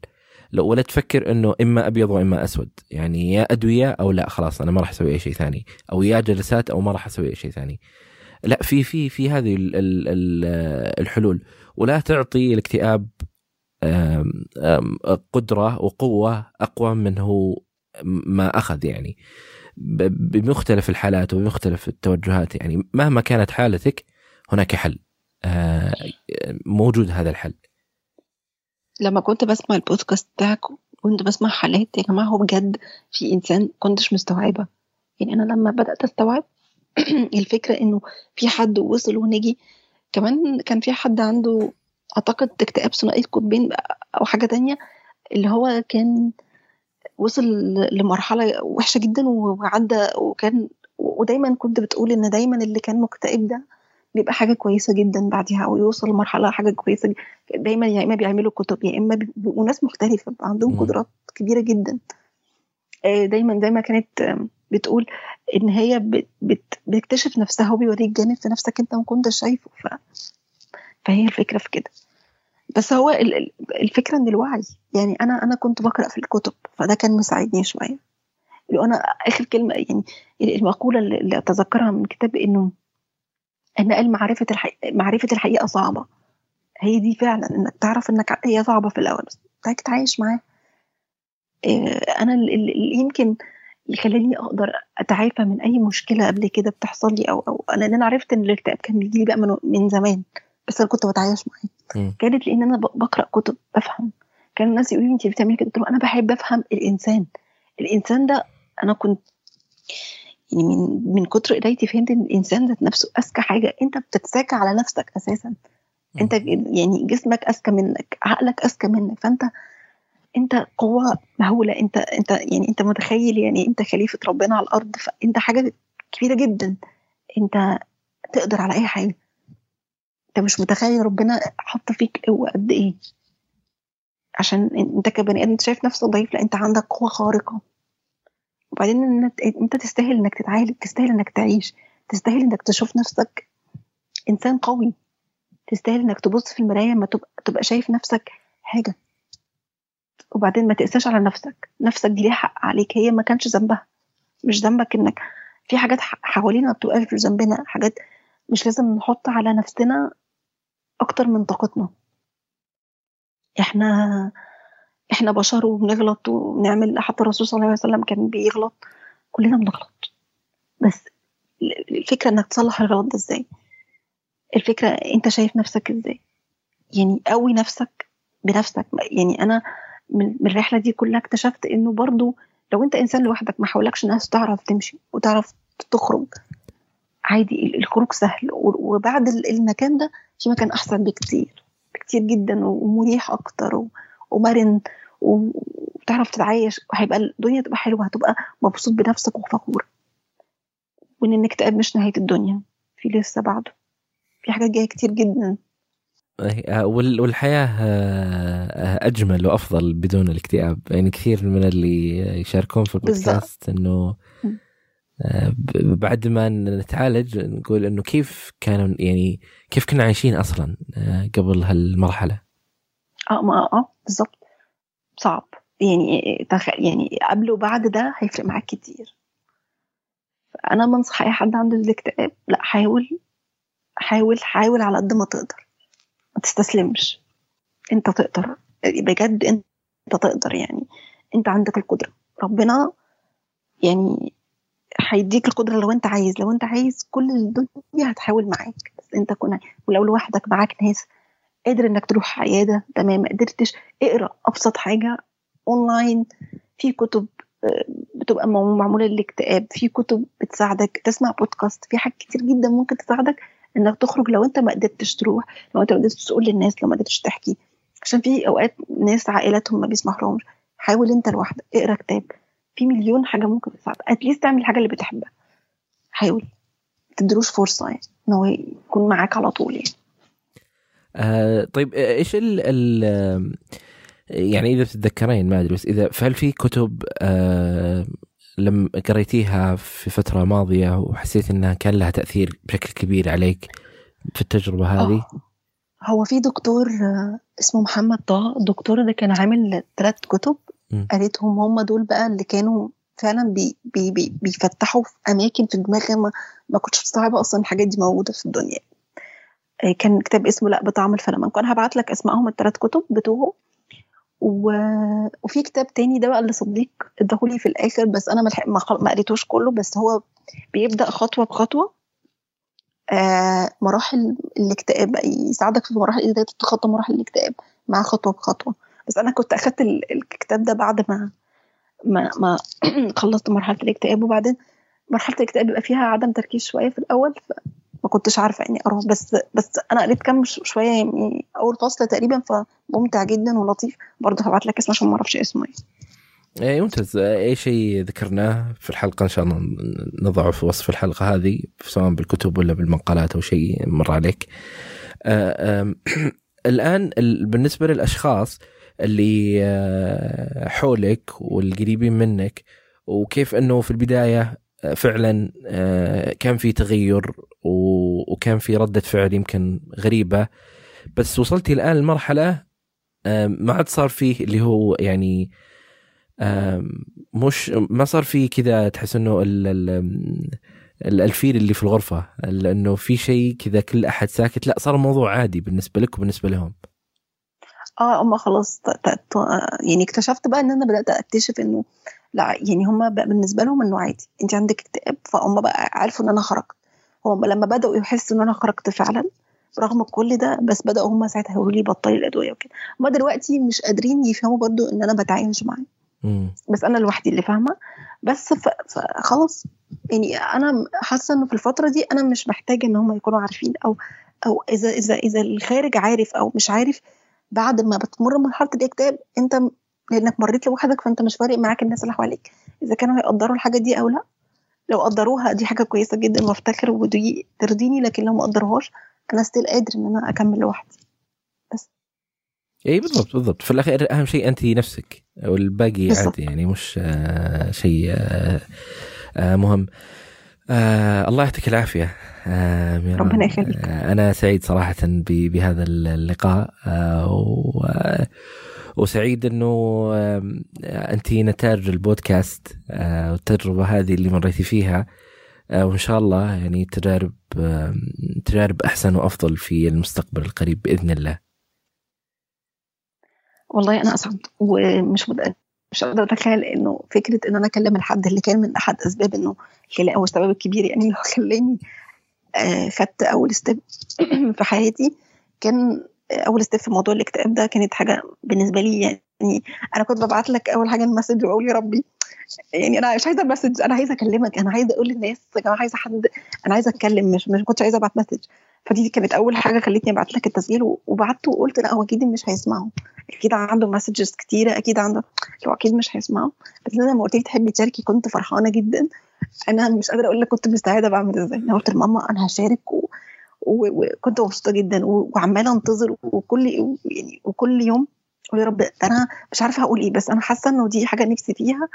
B: لو ولا تفكر إنه إما أبيض وإما أسود. يعني يا أدوية أو لا خلاص أنا ما راح أسوي أي شيء ثاني. أو يا جلسات أو ما راح أسوي أي شيء ثاني. لا في في في هذه ال ال ال الحلول. ولا تعطي الاكتئاب قدرة وقوة أقوى من هو ما أخذ يعني. بمختلف الحالات وبمختلف التوجهات يعني. مهما كانت حالتك هناك حل. موجود هذا الحل.
A: لما كنت بسمع البودكاست بتاعكم كنت بسمع حالات يا جماعة هو بجد في إنسان كنتش مستوعبة. يعني أنا لما بدأت أستوعب الفكرة إنه في حد وصل ونجي. كمان كان في حد عنده أعتقد اكتئاب ثنائي القطبين أو حاجة تانية اللي هو كان وصل لمرحلة وحشة جدا وعدى وكان ودايما كنت بتقول إن دايما اللي كان مكتئب ده بيبقى حاجة كويسة جدا بعدها أو يوصل لمرحلة حاجة كويسة دايما يا إما بيعملوا كتب يا إما بيبقوا ناس مختلفة عندهم قدرات كبيرة جدا. دايما زي ما كانت بتقول إن هي بت بتكتشف نفسها وبيوريك جانب في نفسك أنت ما كنتش شايفه ف... فهي الفكرة في كده. بس هو الفكرة إن الوعي يعني أنا أنا كنت بقرأ في الكتب فده كان مساعدني شوية. أنا آخر كلمة يعني المقولة اللي أتذكرها من كتاب إنه إن قال معرفه الحقيقة معرفة الحقيقة صعبة. هي دي فعلا إنك تعرف إنك هي صعبة في الأول بس انك تعيش معاها. أنا اللي يمكن اللي خلاني أقدر أتعافى من أي مشكلة قبل كده بتحصل لي أو أو أنا أنا عرفت إن الاكتئاب كان بيجي لي بقى من, من زمان بس أنا كنت بتعايش معاه. كانت لأن أنا بقرأ كتب بفهم. كان الناس يقولوا لي انت بتعملي كده؟ قلت أنا بحب أفهم الإنسان. الإنسان ده أنا كنت يعني من من كتر قرايتي فهمت إن الإنسان ذات نفسه أذكى حاجة. أنت بتتساكى على نفسك أساسا. أنت يعني جسمك أذكى منك عقلك أذكى منك. فأنت أنت قوة مهولة. أنت أنت يعني أنت متخيل يعني أنت خليفة ربنا على الأرض. فأنت حاجة كبيرة جدا. أنت تقدر على أي حاجة. أنت مش متخيل ربنا حط فيك قوة قد إيه. عشان أنت كبني آدم شايف نفسك ضعيف لأ أنت عندك قوة خارقة. وبعدين أنت تستاهل إنك تتعالج تستاهل إنك تعيش تستاهل إنك تشوف نفسك إنسان قوي تستاهل إنك تبص في المراية ما تبقى, تبقى شايف نفسك حاجة. وبعدين ما تقساش على نفسك نفسك دي ليها حق عليك هي ما كانش ذنبها. مش ذنبك إنك في حاجات حوالينا ما بتبقاش ذنبنا حاجات مش لازم نحط على نفسنا أكتر من طاقتنا. إحنا إحنا بشر وبنغلط وبنعمل حتى الرسول صلى الله عليه وسلم كان بيغلط كلنا بنغلط. بس الفكرة إنك تصلح الغلط ده إزاي؟ الفكرة أنت شايف نفسك إزاي؟ يعني قوي نفسك بنفسك. يعني أنا من الرحلة دي كلها اكتشفت إنه برضو لو أنت إنسان لوحدك ما حولكش ناس تعرف تمشي وتعرف تخرج عادي الخروج سهل. وبعد المكان ده في مكان أحسن بكتير بكتير جدا ومريح أكتر ومرن وتعرف تتعايش وهيبقى الدنيا تبقى حلوة هتبقى مبسوط بنفسك وفخور. وإن الاكتئاب مش نهاية الدنيا في لسه بعده. في حاجات جاية كتير جدا.
B: والحياة أجمل وأفضل بدون الاكتئاب. يعني كثير من اللي يشاركون في البودكاست إنه آه، بعد ما نتعالج نقول إنه كيف كانوا يعني كيف كنا عايشين أصلا آه، قبل هالمرحلة.
A: آه ما آه بالظبط. صعب. يعني. يعني قبل وبعد ده هيفرق معاك كتير. فانا بنصح أي حد عنده الاكتئاب لا حاول حاول حاول على قد ما تقدر. ما تستسلمش. أنت تقدر. بجد أنت تقدر يعني. أنت عندك القدرة. ربنا يعني هيديك القدرة لو أنت عايز. لو أنت عايز كل الدنيا هتحاول معاك. بس أنت كنا ولو لوحدك معاك ناس قادر إنك تروح عيادة تمام؟ ما قدرتش اقرأ أبسط حاجة اونلاين في كتب آه، بتبقى معمولة للاكتئاب. في كتب بتساعدك تسمع بودكاست في حاجات كتير جدا ممكن تساعدك إنك تخرج لو أنت ما قدرتش تروح لو أنت ما قدرتش تقول للناس لو ما قدرتش تحكي. عشان في أوقات ناس عائلاتهم ما بيسمحلهمش. حاول أنت لوحدك اقرأ كتاب. في مليون حاجة ممكن تساعدك at least تعمل الحاجة اللي بتحبها. حاول. تدروش فرصة يعني إن هو يكون معاك على طول يعني.
B: آه طيب إيش ال ال يعني إذا تتذكرين ما أدري بس إذا فهل في كتب آه لما قريتيها في فترة ماضية وحسيت إنها كان لها تأثير بشكل كبير عليك في التجربة هذه؟
A: أوه. هو في دكتور آه، اسمه محمد طه الدكتور ده كان عامل ثلاث كتب قريتهم هم دول بقى اللي كانوا فعلا بي بي بي بيفتحوا في أماكن في دماغي ما, ما كنتش مستوعبة أصلا الحاجات دي موجودة في الدنيا آه، كان كتاب اسمه لا بطعم الفلامنكو أنا هبعت لك اسمائهم الثلاث كتب بتوعه. و... وفي كتاب تاني ده بقى اللي صديق اداهولي في الآخر بس أنا ما ما قريتوش كله بس هو بيبدأ خطوة بخطوة. آه مراحل الاكتئاب يساعدك في مراحل إزاي تتخطى مراحل الاكتئاب مع خطوة بخطوة. بس أنا كنت أخدت الكتاب ده بعد ما ما ما خلصت مرحلة الاكتئاب وبعدين مرحلة الاكتئاب بيبقى فيها عدم تركيز شوية في الأول ما كنتش عارفة اني أروح بس بس أنا قريت كام شوية يعني أول فصل تقريبا فممتع جدا ولطيف. برضه هبعت لك اسمه عشان ما أعرفش اسمه
B: إيه اي ممتاز أي شيء ذكرناه في الحلقة إن شاء الله نضعه في وصف الحلقة هذه سواء بالكتب ولا بالمقالات أو شيء مر عليك. آه الآن بالنسبة للأشخاص اللي آه، حولك والقريبين منك وكيف إنه في البداية فعلا آه، كان في تغير وكان في ردة فعل يمكن غريبة. بس وصلتي الآن لمرحلة ما عاد صار فيه اللي هو يعني مش ما صار في كذا تحس إنه الفيل اللي في الغرفة لأنه في شيء كذا كل أحد ساكت. لا صار الموضوع عادي بالنسبة لك وبالنسبة لهم.
A: آه أما خلاص يعني اكتشفت بقى إن أنا بدأت أكتشف إنه لا يعني هم بالنسبة لهم إنه عادي. انت عندك اكتئاب فهم بقى عرفوا إن أنا خرجت. هم لما بدأوا يحسوا إن أنا خرجت فعلا رغم كل ده بس بدأوا هم ساعتها يقولوا لي بطلي الأدوية وكده. هم دلوقتي مش قادرين يفهموا برضو إن أنا بتعايش معاه بس أنا لوحدي اللي فاهمة. بس فخلاص يعني أنا حاسة إنه في الفترة دي أنا مش محتاجة إن هم يكونوا عارفين أو أو إذا إذا إذا الخارج عارف أو مش عارف بعد ما بتمر مرحلة الاكتئاب أنت لأنك مريت لوحدك فأنت مش فارق معاك الناس اللي حواليك. إذا كانوا هيقدروا الحاجة دي أو لا لو قدروها دي حاجة كويسة جدا وافتكر ودي ترضيني لكن لو ما قدروهاش أنا ستيل قادر إن أنا أكمل لوحدي. بس.
B: اي بالضبط بالضبط. في الاخير أهم شيء أنت نفسك والباقي عادي يعني مش آه شيء آه آه مهم. آه الله يعطيك العافية.
A: آه ربنا يخليك.
B: آه أنا سعيد صراحة بهذا اللقاء. آه وسعيد إنه أنت نتاج البودكاست والتجربه هذه اللي مريتي فيها آه، وإن شاء الله يعني تجارب تجارب أحسن وأفضل في المستقبل القريب بإذن الله.
A: والله أنا اسعد ومش مش قادرة أتخيل إنه فكرة ان أنا أكلم الحد اللي كان من أحد أسباب إنه أو السبب الكبير يعني اللي هو خلاني آه، خدت أول step في حياتي كان أول step في موضوع الاكتئاب ده كانت حاجة بالنسبة لي يعني أنا كنت ببعت لك أول حاجة ال message وأقول يا ربي. يعني أنا مش عايزة ال message أنا عايزة أكلمك أنا عايزة أقول للناس يا جماعة عايزة حد أنا عايزة أتكلم مش مش كنتش عايزة أبعت message فدي كانت أول حاجة خلتني أبعت لك التسجيل وبعته وقلت لا هو أكيد مش هيسمعه. أكيد عنده messages كتيرة أكيد عنده لو أكيد مش هيسمعه. بس أنا لما قلت لي تحبي تشاركي كنت فرحانة جدا. أنا مش قادرة أقول لك كنت مستعدة بعمل إزاي. أنا قلت لماما أنا هشارك و... وكنت مبسوطة جدا وعمالة انتظر وكل يعني وكل يوم أقول يا رب أنا مش عارفة هقول إيه بس أنا حاسة إنه دي حاجة نفسي فيها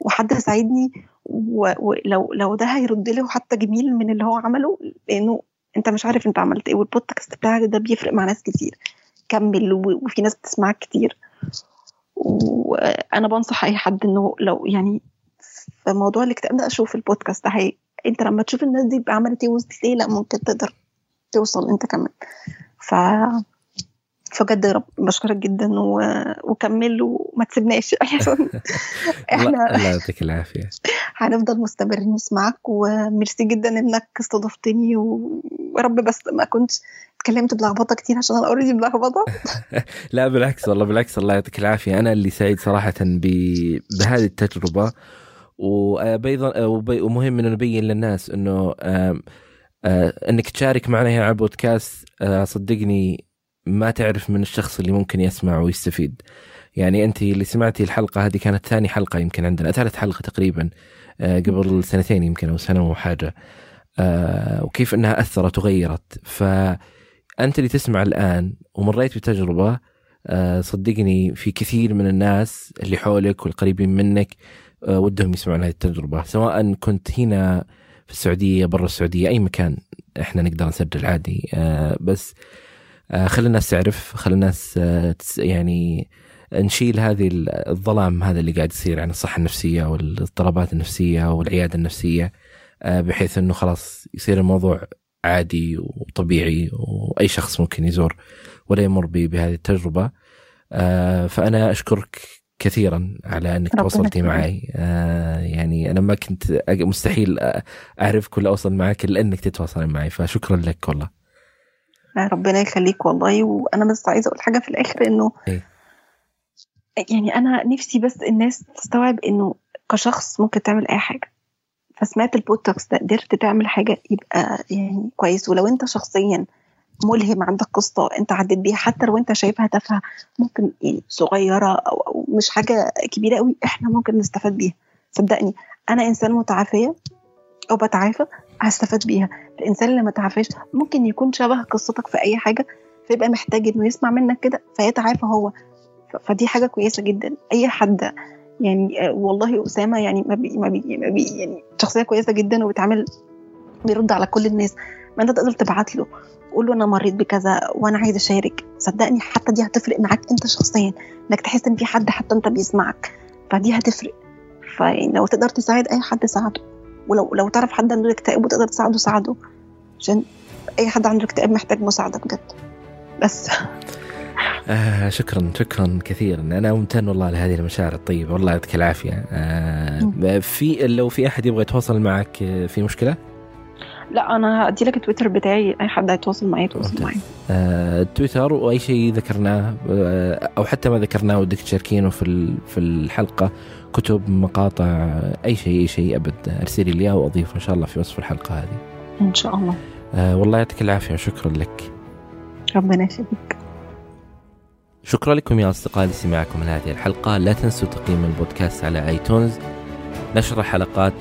A: وحد ساعدني ولو لو ده هيرد له حتى جميل من اللي هو عمله لأنه أنت مش عارف أنت عملت إيه والبودكاست بتاعك ده بيفرق مع ناس كتير. كمل وفي ناس بتسمعك كتير. وأنا بنصح أي حد إنه لو يعني في موضوع الاكتئاب ده أشوف البودكاست ده أنت لما تشوف الناس دي عملت إيه وصلت إيه لأ ممكن تقدر توصل انت كمان. ف فبجد رب بشكرك جدا و... وكمل وما تسيبناش. عشان
B: إحنا الله يعطيك العافية.
A: هنفضل مستمرين نسمعك وميرسي جدا إنك استضفتني ويا رب بس ما كنتش اتكلمت بلخبطة كتير عشان أنا اوريدي بلخبطه
B: لا بالعكس والله بالعكس الله يعطيك العافية. أنا اللي سعيد صراحة ب... بهذه التجربة. وبيضا ومهم إنه نبين للناس إنه إنك تشارك معنا على البودكاست صدقني ما تعرف من الشخص اللي ممكن يسمع ويستفيد. يعني أنت اللي سمعتي الحلقة هذه كانت ثاني حلقة يمكن عندنا ثالث حلقة تقريبا قبل سنتين يمكن أو سنة وحاجه وكيف إنها أثرت وغيرت. فأنت اللي تسمع الآن ومريت بتجربة صدقني في كثير من الناس اللي حولك والقريبين منك ودهم يسمعون هذه التجربة سواء كنت هنا السعوديه برا السعودية أي مكان إحنا نقدر نسجل عادي. بس خلي الناس تعرف خلي الناس يعني نشيل هذه الظلام هذا اللي قاعد يصير عن الصحة النفسية والاضطرابات النفسية والعيادة النفسية بحيث إنه خلاص يصير الموضوع عادي وطبيعي وأي شخص ممكن يزور ولا يمر بهذه التجربة. فأنا أشكرك كثيرا على إنك تواصلتي معي. آه يعني أنا ما كنت مستحيل اعرفك ولا أوصل معك إلا إنك تتواصلين معي فشكرا لك والله.
A: ربنا يخليك والله وأنا بس عايزة أقول حاجة في الآخر إنه
B: إيه؟
A: يعني أنا نفسي بس الناس تستوعب إنه كشخص ممكن تعمل أي حاجة. فسمعت البودكاست ده قدرت تعمل حاجة يبقى يعني كويس. ولو أنت شخصيا ملهم عندك قصة أنت عديت بيها حتى لو أنت شايفها تافهة ممكن يعني صغيرة أو, أو مش حاجة كبيرة قوي إحنا ممكن نستفاد بيها. صدقني أنا إنسان متعافية أو بتعافى هستفاد بيها. الإنسان اللي ما تعافاش ممكن يكون شبه قصتك في أي حاجة فيبقى محتاج إنه يسمع منك كده فيتعافى هو. فدي حاجة كويسة جدا. أي حد يعني والله أسامة يعني ما بي ما بي ما بي يعني شخصية كويسة جدا وبيتعامل بيرد على كل الناس. ما أنت تقدر تبعت له. قول له أنا مريت بكذا وأنا عايز أشارك. صدقني حتى دي هتفرق معاك أنت شخصيا إنك تحس إن في حد حتى أنت بيسمعك. فدي هتفرق. فلو تقدر تساعد أي حد ساعده. ولو لو تعرف حد عنده اكتئاب وتقدر تساعده ساعده. عشان أي حد عنده اكتئاب محتاج مساعدة بجد. بس.
B: آه شكرا شكرا كثيرا. أنا ممتن والله لهذه المشاعر الطيبة. والله يعطيك العافية. آه في لو في أحد يبغى يتواصل معك في مشكلة؟
A: لا أنا هدي لك التويتر بتاعي أي حد هيتواصل معي يتواصل معي.
B: آه، تويتر وأي شيء ذكرناه آه، أو حتى ما ذكرناه ودك تشاركينه في في الحلقة كتب مقاطع أي شيء أي شيء أبد. ارسلي لي إياه وأضيفه إن شاء الله في وصف الحلقة هذه.
A: إن شاء الله.
B: آه والله يعطيك العافية وشكرا لك.
A: ربنا يخليك.
B: شكرا لكم يا اصدقائي لسماعكم من هذه الحلقة. لا تنسوا تقييم البودكاست على آيتونز. نشر الحلقات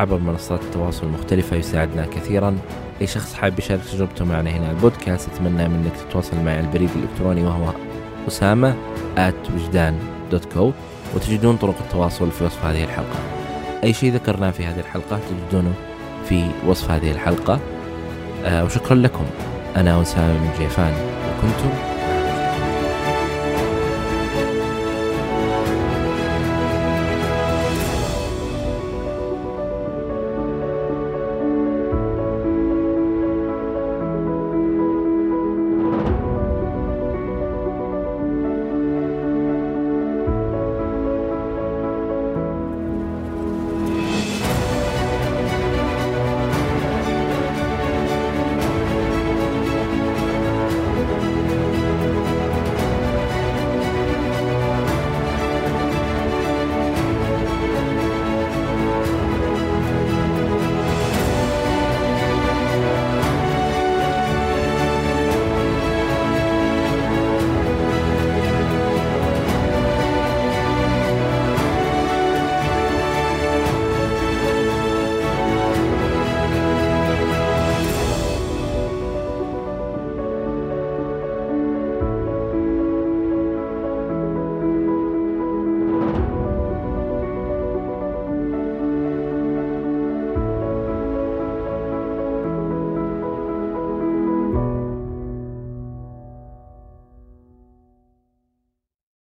B: عبر منصات التواصل المختلفة يساعدنا كثيرا. أي شخص حاب يشارك تجربته معنا هنا البودكاست أتمنى منك تتواصل معي على البريد الإلكتروني وهو أسامة at وجدان دوت كو وتجدون طرق التواصل في وصف هذه الحلقة. أي شيء ذكرناه في هذه الحلقة تجدونه في وصف هذه الحلقة. آه وشكرا لكم. أنا أسامة من جيفان. وكنتم